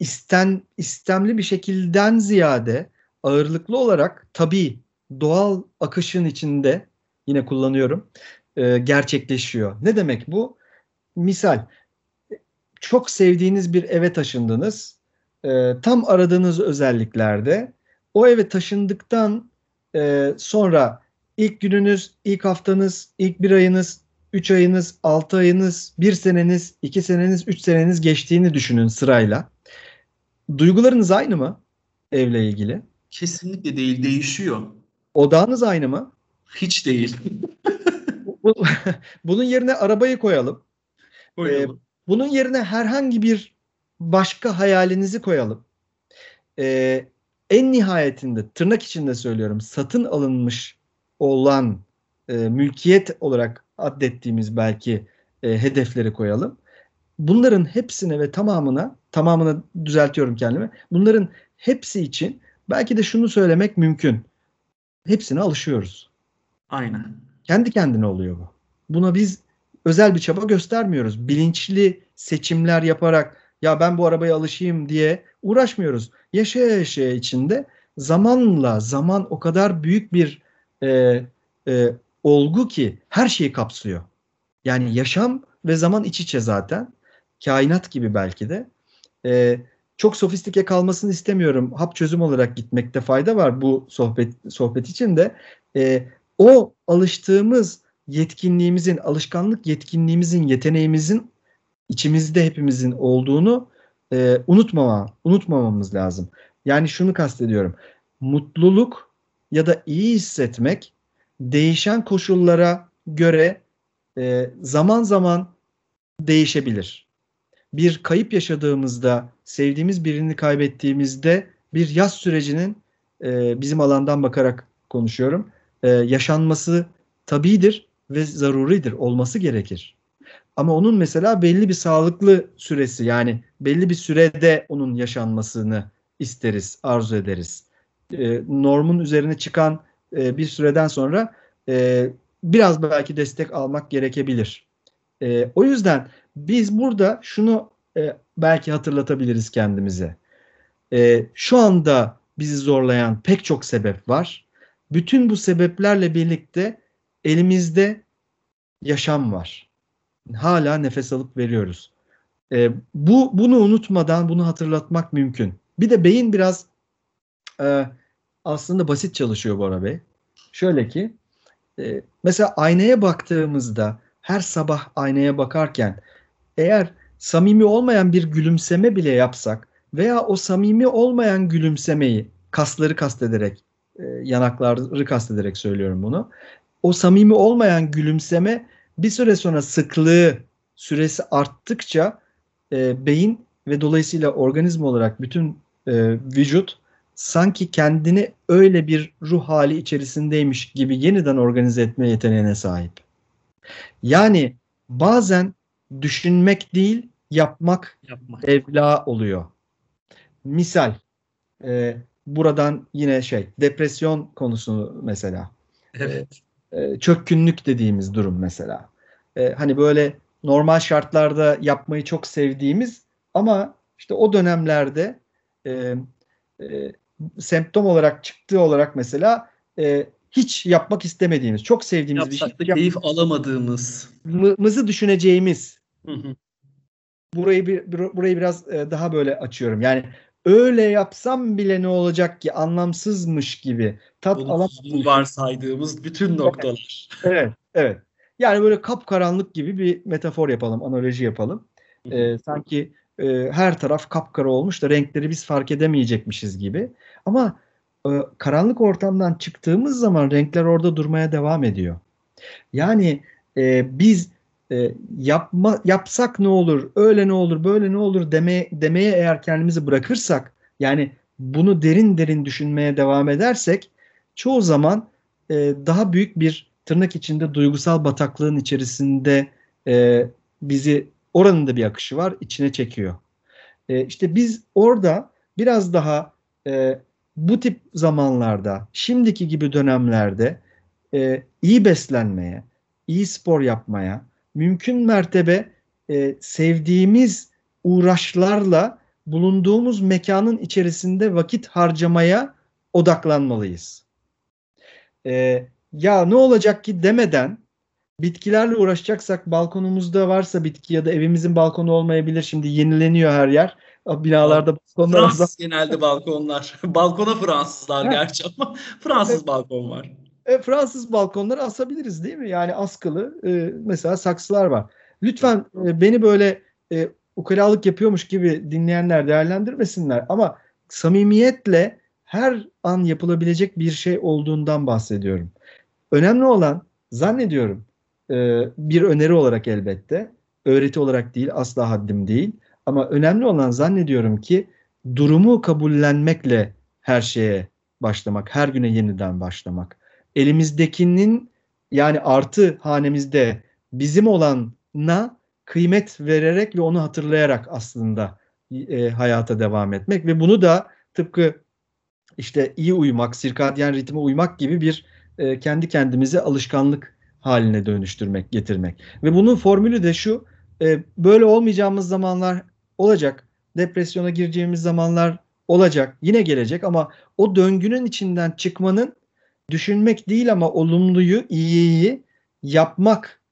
isten istemli bir şekilden ziyade ağırlıklı olarak tabii doğal akışın içinde yine kullanıyorum gerçekleşiyor. Ne demek bu? Misal çok sevdiğiniz bir eve taşındınız. E, tam aradığınız özelliklerde o eve taşındıktan e, sonra ilk gününüz, ilk haftanız, ilk bir ayınız, üç ayınız, altı ayınız, bir seneniz, iki seneniz, üç seneniz geçtiğini düşünün sırayla. Duygularınız aynı mı evle ilgili? Kesinlikle değil, değişiyor. Odağınız aynı mı? Hiç değil. Bunun yerine arabayı koyalım. Ee, bunun yerine herhangi bir başka hayalinizi koyalım. Ee, en nihayetinde tırnak içinde söylüyorum satın alınmış olan e, mülkiyet olarak addettiğimiz belki e, hedefleri koyalım. Bunların hepsine ve tamamına tamamını düzeltiyorum kendimi. Bunların hepsi için belki de şunu söylemek mümkün. Hepsine alışıyoruz. Aynen. Kendi kendine oluyor bu. Buna biz özel bir çaba göstermiyoruz. Bilinçli seçimler yaparak ya ben bu arabaya alışayım diye uğraşmıyoruz. Yaşaya yaşaya içinde zamanla zaman o kadar büyük bir e, e, olgu ki her şeyi kapsıyor. Yani yaşam ve zaman iç içe zaten. Kainat gibi belki de. E, çok sofistike kalmasını istemiyorum. Hap çözüm olarak gitmekte fayda var bu sohbet sohbet için de. E, o alıştığımız yetkinliğimizin, alışkanlık yetkinliğimizin, yeteneğimizin içimizde hepimizin olduğunu e, unutmama, unutmamamız lazım. Yani şunu kastediyorum. Mutluluk ya da iyi hissetmek değişen koşullara göre e, zaman zaman değişebilir. Bir kayıp yaşadığımızda, sevdiğimiz birini kaybettiğimizde bir yaz sürecinin e, bizim alandan bakarak konuşuyorum. E, yaşanması tabidir ve zaruridir, olması gerekir. Ama onun mesela belli bir sağlıklı süresi yani belli bir sürede onun yaşanmasını isteriz, arzu ederiz. E, normun üzerine çıkan e, bir süreden sonra e, biraz belki destek almak gerekebilir. E, o yüzden biz burada şunu e, belki hatırlatabiliriz kendimize. E, şu anda bizi zorlayan pek çok sebep var. Bütün bu sebeplerle birlikte elimizde yaşam var. hala nefes alıp veriyoruz. E, bu bunu unutmadan bunu hatırlatmak mümkün. Bir de beyin biraz e, aslında basit çalışıyor Bora Bey. Şöyle ki e, mesela aynaya baktığımızda her sabah aynaya bakarken eğer samimi olmayan bir gülümseme bile yapsak veya o samimi olmayan gülümsemeyi kasları kastederek e, yanakları kastederek söylüyorum bunu. O samimi olmayan gülümseme bir süre sonra sıklığı süresi arttıkça e, beyin ve dolayısıyla organizma olarak bütün e, vücut sanki kendini öyle bir ruh hali içerisindeymiş gibi yeniden organize etme yeteneğine sahip. Yani bazen düşünmek değil yapmak, yapmak. evla oluyor. Misal e, buradan yine şey depresyon konusu mesela. Evet. E, e, çökkünlük dediğimiz durum mesela. E, hani böyle normal şartlarda yapmayı çok sevdiğimiz ama işte o dönemlerde e, e, semptom olarak çıktığı olarak mesela e, hiç yapmak istemediğimiz, çok sevdiğimiz Yapsak bir şey. keyif alamadığımız. Mızı düşüneceğimiz. Hı hı. Burayı bir, burayı biraz e, daha böyle açıyorum. Yani öyle yapsam bile ne olacak ki anlamsızmış gibi tat alamazsın. Varsaydığımız bütün noktalar. Evet, evet. Yani böyle kapkaranlık gibi bir metafor yapalım, analoji yapalım. Ee, sanki e, her taraf kapkara olmuş da renkleri biz fark edemeyecekmişiz gibi. Ama e, karanlık ortamdan çıktığımız zaman renkler orada durmaya devam ediyor. Yani e, biz e, yapma yapsak ne olur, öyle ne olur, böyle ne olur demeye, demeye eğer kendimizi bırakırsak, yani bunu derin derin düşünmeye devam edersek, çoğu zaman e, daha büyük bir tırnak içinde duygusal bataklığın içerisinde e, bizi oranın da bir akışı var, içine çekiyor. E, işte biz orada biraz daha e, bu tip zamanlarda, şimdiki gibi dönemlerde e, iyi beslenmeye, iyi spor yapmaya, mümkün mertebe e, sevdiğimiz uğraşlarla bulunduğumuz mekanın içerisinde vakit harcamaya odaklanmalıyız. E, ya ne olacak ki demeden bitkilerle uğraşacaksak balkonumuzda varsa bitki ya da evimizin balkonu olmayabilir. Şimdi yenileniyor her yer. Binalarda balkonlar Fransız genelde balkonlar. Balkona Fransızlar gerçi ama Fransız balkon var. E, Fransız balkonları asabiliriz değil mi? Yani askılı e, mesela saksılar var. Lütfen e, beni böyle e, ukalalık yapıyormuş gibi dinleyenler değerlendirmesinler ama samimiyetle her an yapılabilecek bir şey olduğundan bahsediyorum. Önemli olan zannediyorum e, bir öneri olarak elbette öğreti olarak değil asla haddim değil ama önemli olan zannediyorum ki durumu kabullenmekle her şeye başlamak, her güne yeniden başlamak elimizdekinin yani artı hanemizde bizim olanına kıymet vererek ve onu hatırlayarak aslında e, hayata devam etmek ve bunu da tıpkı işte iyi uyumak, sirkadyen ritme uymak gibi bir e, kendi kendimize alışkanlık haline dönüştürmek, getirmek. Ve bunun formülü de şu, e, böyle olmayacağımız zamanlar olacak, depresyona gireceğimiz zamanlar olacak, yine gelecek ama o döngünün içinden çıkmanın düşünmek değil ama olumluyu, iyiyi yapmak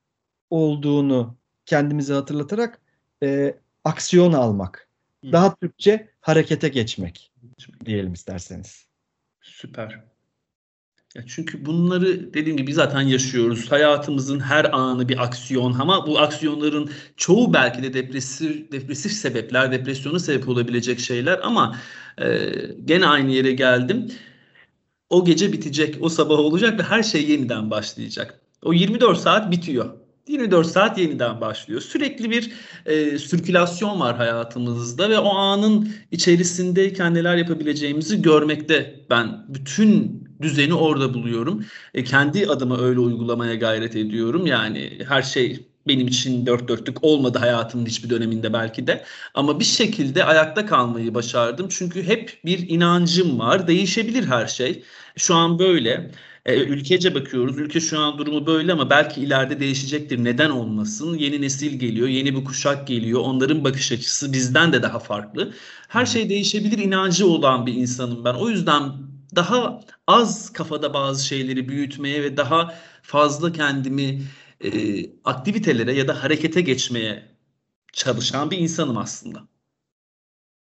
olduğunu kendimize hatırlatarak e, aksiyon almak. Daha Türkçe harekete geçmek diyelim isterseniz. Süper. Ya çünkü bunları dediğim gibi zaten yaşıyoruz. Hayatımızın her anı bir aksiyon ama bu aksiyonların çoğu belki de depresif depresif sebepler, depresyona sebep olabilecek şeyler ama e, gene aynı yere geldim o gece bitecek, o sabah olacak ve her şey yeniden başlayacak. O 24 saat bitiyor. 24 saat yeniden başlıyor. Sürekli bir e, sirkülasyon var hayatımızda ve o anın içerisindeyken neler yapabileceğimizi görmekte ben bütün düzeni orada buluyorum. E, kendi adıma öyle uygulamaya gayret ediyorum. Yani her şey benim için dört dörtlük olmadı hayatımın hiçbir döneminde belki de. Ama bir şekilde ayakta kalmayı başardım. Çünkü hep bir inancım var. Değişebilir her şey. Şu an böyle. E, ülkece bakıyoruz. Ülke şu an durumu böyle ama belki ileride değişecektir. Neden olmasın? Yeni nesil geliyor, yeni bir kuşak geliyor. Onların bakış açısı bizden de daha farklı. Her şey değişebilir inancı olan bir insanım ben. O yüzden daha az kafada bazı şeyleri büyütmeye ve daha fazla kendimi e, aktivitelere ya da harekete geçmeye çalışan bir insanım aslında.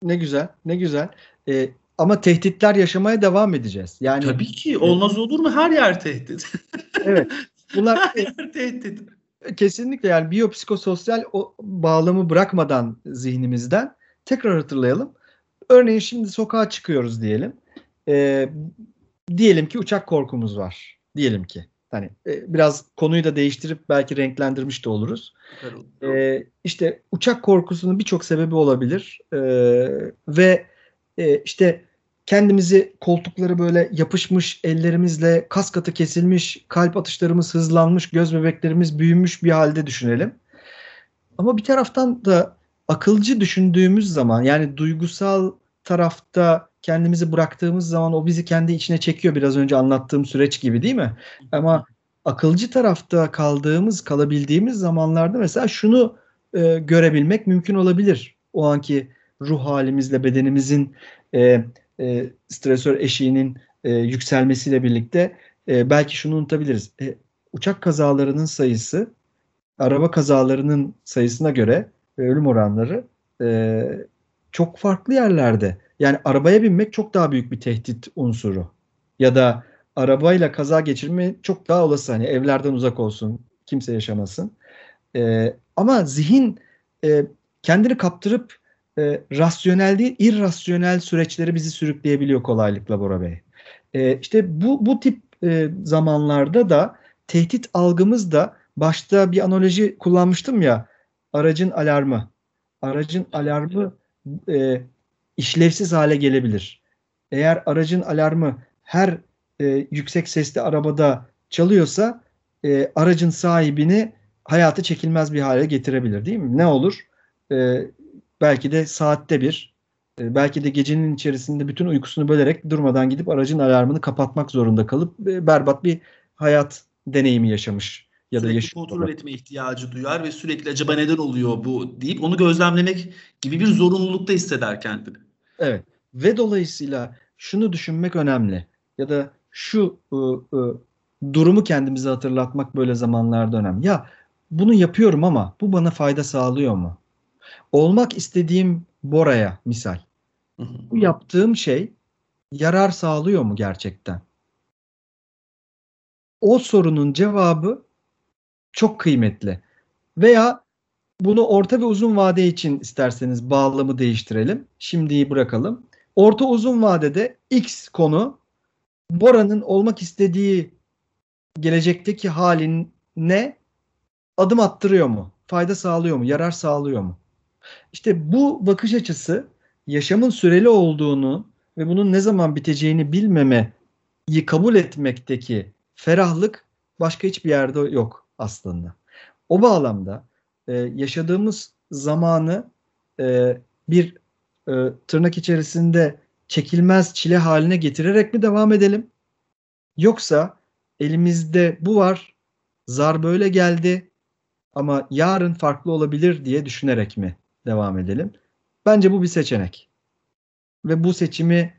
Ne güzel, ne güzel. E, ama tehditler yaşamaya devam edeceğiz. Yani Tabii ki olmaz olur mu? Her yer tehdit. evet. Bunlar Her yer tehdit. kesinlikle yani biyopsikososyal o bağlamı bırakmadan zihnimizden tekrar hatırlayalım. Örneğin şimdi sokağa çıkıyoruz diyelim. E, diyelim ki uçak korkumuz var. Diyelim ki. Hani e, biraz konuyu da değiştirip belki renklendirmiş de oluruz. E, işte uçak korkusunun birçok sebebi olabilir. E, ve e, işte kendimizi koltukları böyle yapışmış ellerimizle kas katı kesilmiş, kalp atışlarımız hızlanmış, göz bebeklerimiz büyümüş bir halde düşünelim. Ama bir taraftan da akılcı düşündüğümüz zaman yani duygusal tarafta kendimizi bıraktığımız zaman o bizi kendi içine çekiyor biraz önce anlattığım süreç gibi değil mi? Ama akılcı tarafta kaldığımız, kalabildiğimiz zamanlarda mesela şunu e, görebilmek mümkün olabilir. O anki ruh halimizle bedenimizin e, e, stresör eşiğinin e, yükselmesiyle birlikte e, belki şunu unutabiliriz. E, uçak kazalarının sayısı araba kazalarının sayısına göre ölüm oranları e, çok farklı yerlerde. Yani arabaya binmek çok daha büyük bir tehdit unsuru. Ya da arabayla kaza geçirme çok daha olası. Hani evlerden uzak olsun, kimse yaşamasın. E, ama zihin e, kendini kaptırıp e, rasyonel değil, irrasyonel süreçleri bizi sürükleyebiliyor kolaylıkla Bora Bey. E, işte bu, bu tip e, zamanlarda da tehdit algımız da başta bir analoji kullanmıştım ya aracın alarmı. Aracın alarmı e, işlevsiz hale gelebilir. Eğer aracın alarmı her e, yüksek sesli arabada çalıyorsa e, aracın sahibini hayatı çekilmez bir hale getirebilir değil mi? Ne olur? E, belki de saatte bir, e, belki de gecenin içerisinde bütün uykusunu bölerek durmadan gidip aracın alarmını kapatmak zorunda kalıp e, berbat bir hayat deneyimi yaşamış ya sürekli da yaşıyor. kontrol etme ihtiyacı duyar ve sürekli acaba neden oluyor bu deyip onu gözlemlemek gibi bir zorunlulukta hisseder kendini. Evet ve dolayısıyla şunu düşünmek önemli ya da şu ı, ı, durumu kendimize hatırlatmak böyle zamanlarda önemli. Ya bunu yapıyorum ama bu bana fayda sağlıyor mu? Olmak istediğim Bora'ya misal. Bu yaptığım şey yarar sağlıyor mu gerçekten? O sorunun cevabı çok kıymetli. Veya bunu orta ve uzun vade için isterseniz bağlamı değiştirelim. Şimdiyi bırakalım. Orta uzun vadede X konu Bora'nın olmak istediği gelecekteki haline adım attırıyor mu? Fayda sağlıyor mu? Yarar sağlıyor mu? İşte bu bakış açısı yaşamın süreli olduğunu ve bunun ne zaman biteceğini bilmemeyi kabul etmekteki ferahlık başka hiçbir yerde yok aslında. O bağlamda e, yaşadığımız zamanı e, bir e, tırnak içerisinde çekilmez çile haline getirerek mi devam edelim? Yoksa elimizde bu var, zar böyle geldi ama yarın farklı olabilir diye düşünerek mi devam edelim? Bence bu bir seçenek. Ve bu seçimi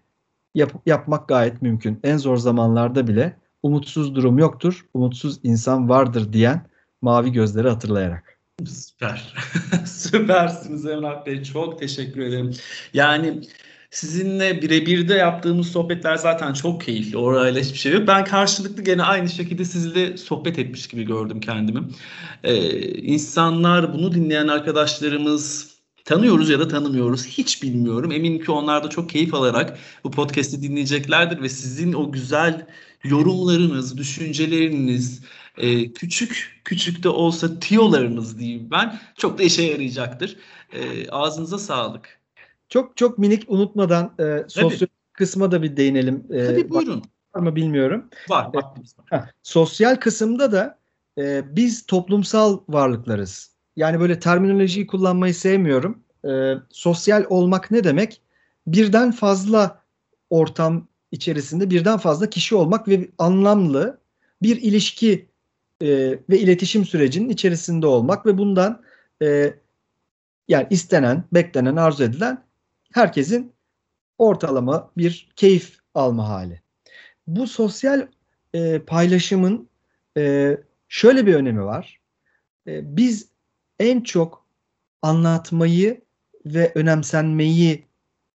yap, yapmak gayet mümkün. En zor zamanlarda bile umutsuz durum yoktur, umutsuz insan vardır diyen mavi gözleri hatırlayarak. Süper. Süpersiniz Emrah Bey. Çok teşekkür ederim. Yani sizinle birebir de yaptığımız sohbetler zaten çok keyifli. Orayla hiçbir şey yok. Ben karşılıklı gene aynı şekilde sizle sohbet etmiş gibi gördüm kendimi. Ee, insanlar, bunu dinleyen arkadaşlarımız tanıyoruz ya da tanımıyoruz. Hiç bilmiyorum. Eminim ki onlar da çok keyif alarak bu podcast'i dinleyeceklerdir ve sizin o güzel yorumlarınız, düşünceleriniz, e, küçük küçük de olsa tiyolarınız diyeyim ben çok da işe yarayacaktır. E, ağzınıza sağlık. Çok çok minik unutmadan e, sosyal kısma da bir değinelim. E, Tabii buyurun. Var mı bilmiyorum. Var. Vaktimiz var. Ha, sosyal kısımda da e, biz toplumsal varlıklarız. Yani böyle terminolojiyi kullanmayı sevmiyorum. E, sosyal olmak ne demek? Birden fazla ortam içerisinde birden fazla kişi olmak ve anlamlı bir ilişki e, ve iletişim sürecinin içerisinde olmak ve bundan e, yani istenen, beklenen, arzu edilen herkesin ortalama bir keyif alma hali. Bu sosyal e, paylaşımın e, şöyle bir önemi var. e, biz en çok anlatmayı ve önemsenmeyi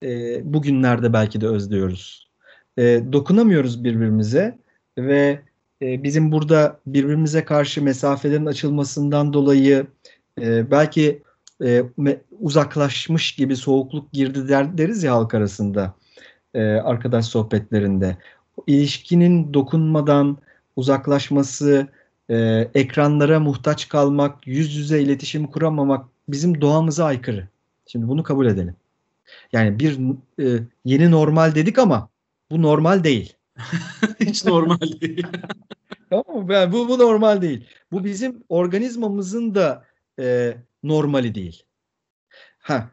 e, bugünlerde belki de özlüyoruz. E, dokunamıyoruz birbirimize ve e, bizim burada birbirimize karşı mesafelerin açılmasından dolayı e, belki e, uzaklaşmış gibi soğukluk girdi der, deriz ya halk arasında e, arkadaş sohbetlerinde. İlişkinin dokunmadan uzaklaşması, ekranlara muhtaç kalmak, yüz yüze iletişim kuramamak bizim doğamıza aykırı. Şimdi bunu kabul edelim. Yani bir yeni normal dedik ama bu normal değil. Hiç normal değil. tamam mı? Yani bu, bu normal değil. Bu bizim organizmamızın da e, normali değil. Ha,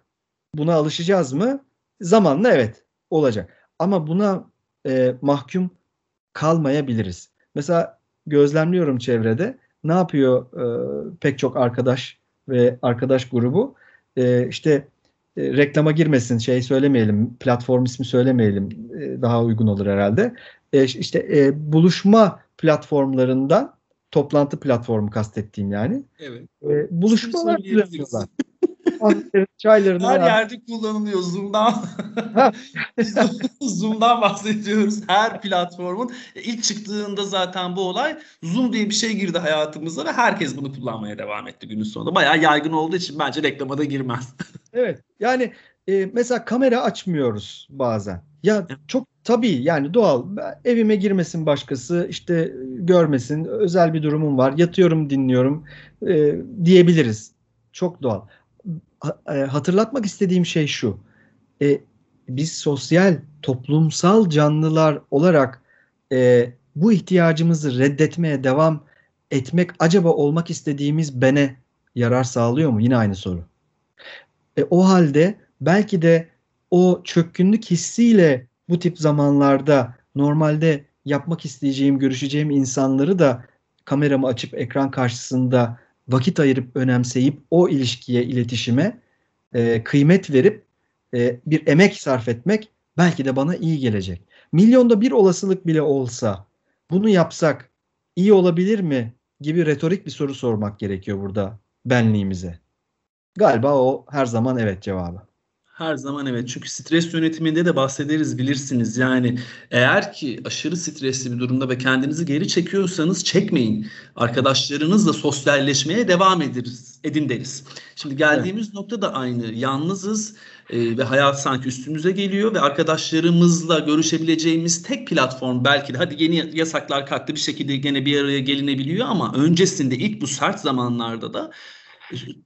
buna alışacağız mı? Zamanla evet olacak. Ama buna e, mahkum kalmayabiliriz. Mesela gözlemliyorum çevrede. Ne yapıyor e, pek çok arkadaş ve arkadaş grubu? E, işte e, reklama girmesin şey söylemeyelim, platform ismi söylemeyelim e, daha uygun olur herhalde. E, işte e, buluşma platformlarından toplantı platformu kastettiğim yani. Evet. E, buluşmalar yapıyorlar. Çaylarını her yerde kullanılıyor Zoom'dan. Zoom'dan bahsediyoruz. Her platformun ilk çıktığında zaten bu olay Zoom diye bir şey girdi hayatımıza ve herkes bunu kullanmaya devam etti günün sonunda. Bayağı yaygın olduğu için bence reklama da girmez. evet. Yani e, mesela kamera açmıyoruz bazen. Ya çok tabii yani doğal. Evime girmesin başkası, işte görmesin, özel bir durumum var, yatıyorum dinliyorum e, diyebiliriz. Çok doğal. E, hatırlatmak istediğim şey şu. E, biz sosyal, toplumsal canlılar olarak e, bu ihtiyacımızı reddetmeye devam etmek acaba olmak istediğimiz bene yarar sağlıyor mu? Yine aynı soru. E, o halde belki de o çökkünlük hissiyle bu tip zamanlarda normalde yapmak isteyeceğim, görüşeceğim insanları da kameramı açıp ekran karşısında vakit ayırıp önemseyip o ilişkiye, iletişime e, kıymet verip e, bir emek sarf etmek belki de bana iyi gelecek. Milyonda bir olasılık bile olsa bunu yapsak iyi olabilir mi gibi retorik bir soru sormak gerekiyor burada benliğimize. Galiba o her zaman evet cevabı. Her zaman evet. Çünkü stres yönetiminde de bahsederiz bilirsiniz. Yani eğer ki aşırı stresli bir durumda ve kendinizi geri çekiyorsanız çekmeyin. Arkadaşlarınızla sosyalleşmeye devam ederiz, edin deriz. Şimdi geldiğimiz evet. nokta da aynı. Yalnızız e, ve hayat sanki üstümüze geliyor ve arkadaşlarımızla görüşebileceğimiz tek platform belki de hadi yeni yasaklar kalktı bir şekilde gene bir araya gelinebiliyor ama öncesinde ilk bu sert zamanlarda da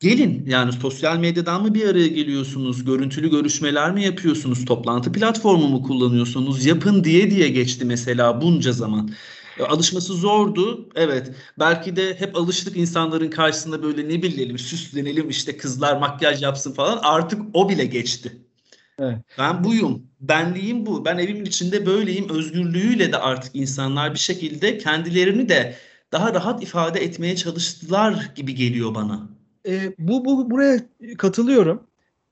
Gelin yani sosyal medyadan mı bir araya geliyorsunuz? Görüntülü görüşmeler mi yapıyorsunuz? Toplantı platformu mu kullanıyorsunuz? Yapın diye diye geçti mesela bunca zaman. E, alışması zordu. Evet. Belki de hep alıştık insanların karşısında böyle ne bilelim süslenelim işte kızlar makyaj yapsın falan. Artık o bile geçti. Evet. Ben buyum. Benliğim bu. Ben evimin içinde böyleyim. Özgürlüğüyle de artık insanlar bir şekilde kendilerini de daha rahat ifade etmeye çalıştılar gibi geliyor bana e, bu, bu buraya katılıyorum.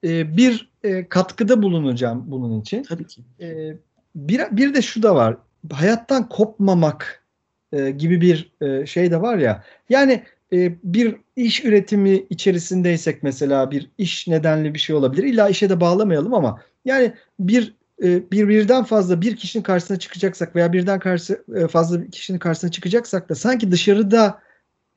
E, bir e, katkıda bulunacağım bunun için. Tabii ki. E, bir, bir de şu da var. Hayattan kopmamak e, gibi bir e, şey de var ya. Yani e, bir iş üretimi içerisindeysek mesela bir iş nedenli bir şey olabilir. İlla işe de bağlamayalım ama yani bir e, bir birden fazla bir kişinin karşısına çıkacaksak veya birden karşı e, fazla kişinin karşısına çıkacaksak da sanki dışarıda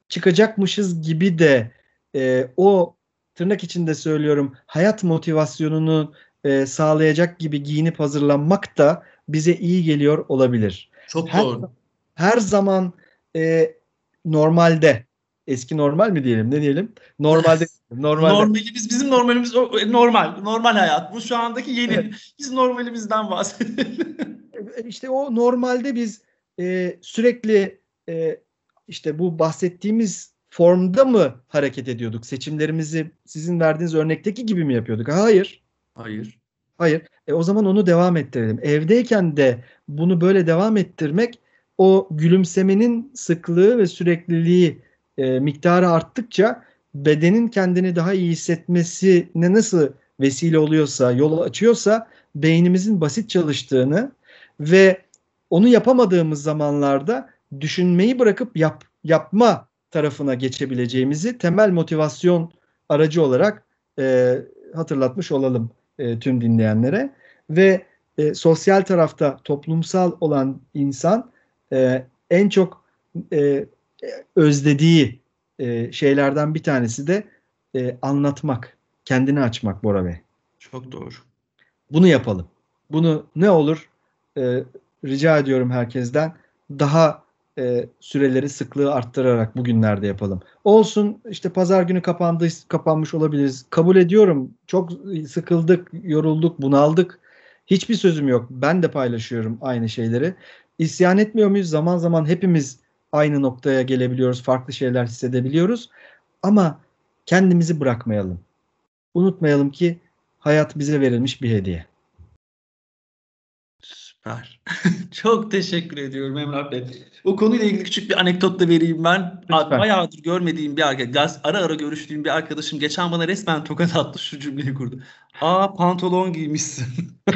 çıkacakmışız gibi de e, o tırnak içinde söylüyorum hayat motivasyonunu e, sağlayacak gibi giyinip hazırlanmak da bize iyi geliyor olabilir. Çok her, doğru. Her zaman e, normalde eski normal mi diyelim ne diyelim? Normalde normalde. Normalimiz bizim normalimiz e, normal normal hayat. Bu şu andaki yeni. Evet. Biz normalimizden bahsedelim. E, işte o normalde biz e, sürekli e, işte bu bahsettiğimiz formda mı hareket ediyorduk? Seçimlerimizi sizin verdiğiniz örnekteki gibi mi yapıyorduk? Hayır. Hayır. Hayır. E, o zaman onu devam ettirelim. Evdeyken de bunu böyle devam ettirmek o gülümsemenin sıklığı ve sürekliliği e, miktarı arttıkça bedenin kendini daha iyi hissetmesine nasıl vesile oluyorsa, yol açıyorsa beynimizin basit çalıştığını ve onu yapamadığımız zamanlarda düşünmeyi bırakıp yap, yapma tarafına geçebileceğimizi temel motivasyon aracı olarak e, hatırlatmış olalım e, tüm dinleyenlere ve e, sosyal tarafta toplumsal olan insan e, en çok e, özlediği e, şeylerden bir tanesi de e, anlatmak, kendini açmak Bora Bey. Çok doğru. Bunu yapalım. Bunu ne olur e, rica ediyorum herkesten daha e, süreleri sıklığı arttırarak bugünlerde yapalım. Olsun işte pazar günü kapandı, kapanmış olabiliriz. Kabul ediyorum. Çok sıkıldık, yorulduk, bunaldık. Hiçbir sözüm yok. Ben de paylaşıyorum aynı şeyleri. İsyan etmiyor muyuz? Zaman zaman hepimiz aynı noktaya gelebiliyoruz. Farklı şeyler hissedebiliyoruz. Ama kendimizi bırakmayalım. Unutmayalım ki hayat bize verilmiş bir hediye. Süper. Çok teşekkür ediyorum Emrah Bey. O konuyla ilgili küçük bir anekdot da vereyim ben. Lütfen. Bayağıdır görmediğim bir arkadaş, ara ara görüştüğüm bir arkadaşım geçen bana resmen tokat attı şu cümleyi kurdu. Aa pantolon giymişsin.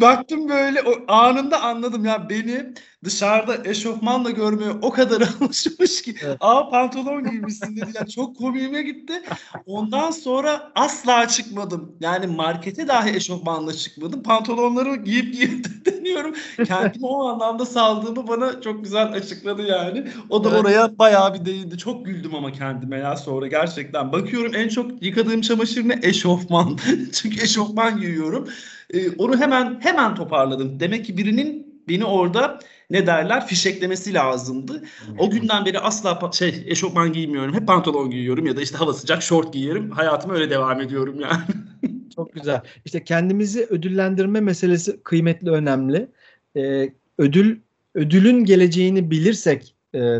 Baktım böyle o anında anladım ya beni dışarıda eşofmanla görmeye o kadar alışmış ki. Evet. Aa pantolon giymişsin dedi. Ya çok komiğime gitti. Ondan sonra asla çıkmadım. Yani markete dahi eşofmanla çıkmadım. Pantolonları giyip giyip deniyorum. Kendimi o anlamda saldığımı bana çok güzel açıkladı yani. O da Evet. oraya bayağı bir değindi. Çok güldüm ama kendime ya sonra gerçekten. Bakıyorum en çok yıkadığım çamaşır ne? Eşofman. Çünkü eşofman giyiyorum. Ee, onu hemen hemen toparladım. Demek ki birinin beni orada ne derler fişeklemesi lazımdı. O günden beri asla şey eşofman giymiyorum. Hep pantolon giyiyorum ya da işte hava sıcak şort giyerim. Hayatıma öyle devam ediyorum yani. Çok güzel. İşte kendimizi ödüllendirme meselesi kıymetli, önemli. Ee, ödül ödülün geleceğini bilirsek e,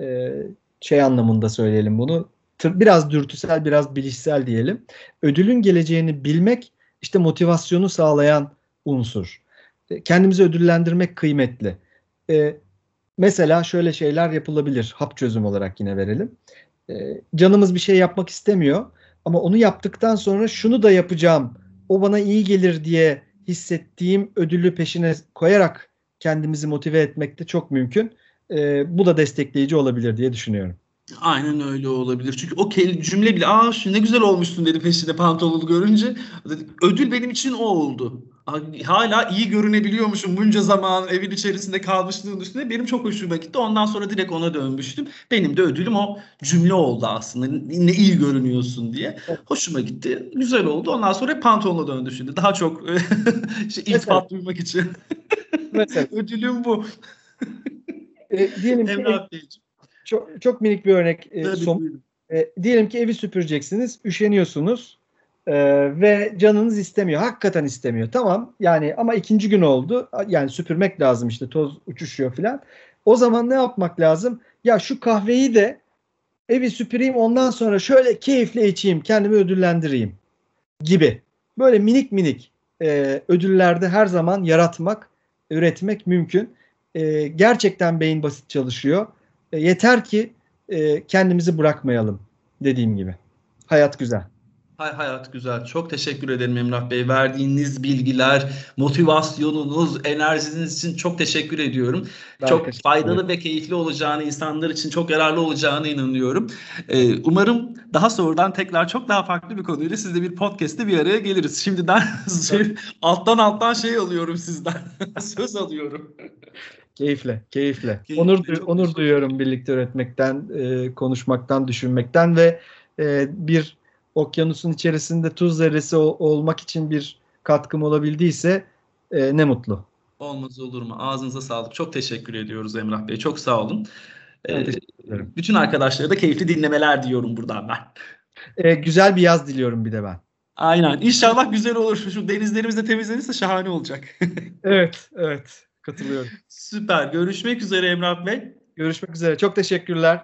e, şey anlamında söyleyelim bunu. Biraz dürtüsel, biraz bilişsel diyelim. Ödülün geleceğini bilmek işte motivasyonu sağlayan unsur. E, Kendimizi ödüllendirmek kıymetli. E, mesela şöyle şeyler yapılabilir. Hap çözüm olarak yine verelim. E, canımız bir şey yapmak istemiyor. Ama onu yaptıktan sonra şunu da yapacağım. O bana iyi gelir diye hissettiğim ödülü peşine koyarak kendimizi motive etmek de çok mümkün. Ee, bu da destekleyici olabilir diye düşünüyorum. Aynen öyle olabilir. Çünkü o cümle bile aa şu ne güzel olmuşsun dedi peşinde pantolonu görünce. Ödül benim için o oldu. Hala iyi görünebiliyormuşum bunca zaman evin içerisinde kalmışlığın üstünde. Benim çok hoşuma gitti. Ondan sonra direkt ona dönmüştüm. Benim de ödülüm o cümle oldu aslında. Ne iyi görünüyorsun diye. Hoşuma gitti. Güzel oldu. Ondan sonra hep pantolona döndü şimdi. Daha çok şey, iltifat duymak için. Mesela Ödülüm bu. e, diyelim ki. Çok, çok minik bir örnek. e, buyurun. E, diyelim ki evi süpüreceksiniz, üşeniyorsunuz e, ve canınız istemiyor. Hakikaten istemiyor. Tamam yani ama ikinci gün oldu. Yani süpürmek lazım işte toz uçuşuyor filan. O zaman ne yapmak lazım? Ya şu kahveyi de evi süpüreyim ondan sonra şöyle keyifle içeyim, kendimi ödüllendireyim gibi. Böyle minik minik e, ödüllerde her zaman yaratmak, üretmek mümkün. E, gerçekten beyin basit çalışıyor. E, yeter ki e, kendimizi bırakmayalım dediğim gibi. Hayat güzel. Hay hayat güzel. Çok teşekkür ederim Emrah Bey. Verdiğiniz bilgiler, motivasyonunuz, enerjiniz için çok teşekkür ediyorum. Ben çok teşekkür faydalı ederim. ve keyifli olacağını, insanlar için çok yararlı olacağına inanıyorum. Ee, umarım daha sonradan tekrar çok daha farklı bir konuyla sizle bir podcast'te bir araya geliriz. Şimdiden şey, alttan alttan şey alıyorum sizden. Söz alıyorum. Keyifle, keyifle. Keyifle, onur duy- onur duyuyorum birlikte öğretmekten, e, konuşmaktan, düşünmekten ve e, bir okyanusun içerisinde tuz zerresi ol- olmak için bir katkım olabildiyse e, ne mutlu. Olmaz olur mu? Ağzınıza sağlık. Çok teşekkür ediyoruz Emrah Bey. Çok sağ olun. Ee, teşekkür ederim. bütün arkadaşlara da keyifli dinlemeler diyorum buradan ben. E, güzel bir yaz diliyorum bir de ben. Aynen. İnşallah güzel olur. Şu denizlerimiz de temizlenirse şahane olacak. Evet, evet. Katılıyorum. Süper. Görüşmek üzere Emrah Bey. Görüşmek üzere. Çok teşekkürler.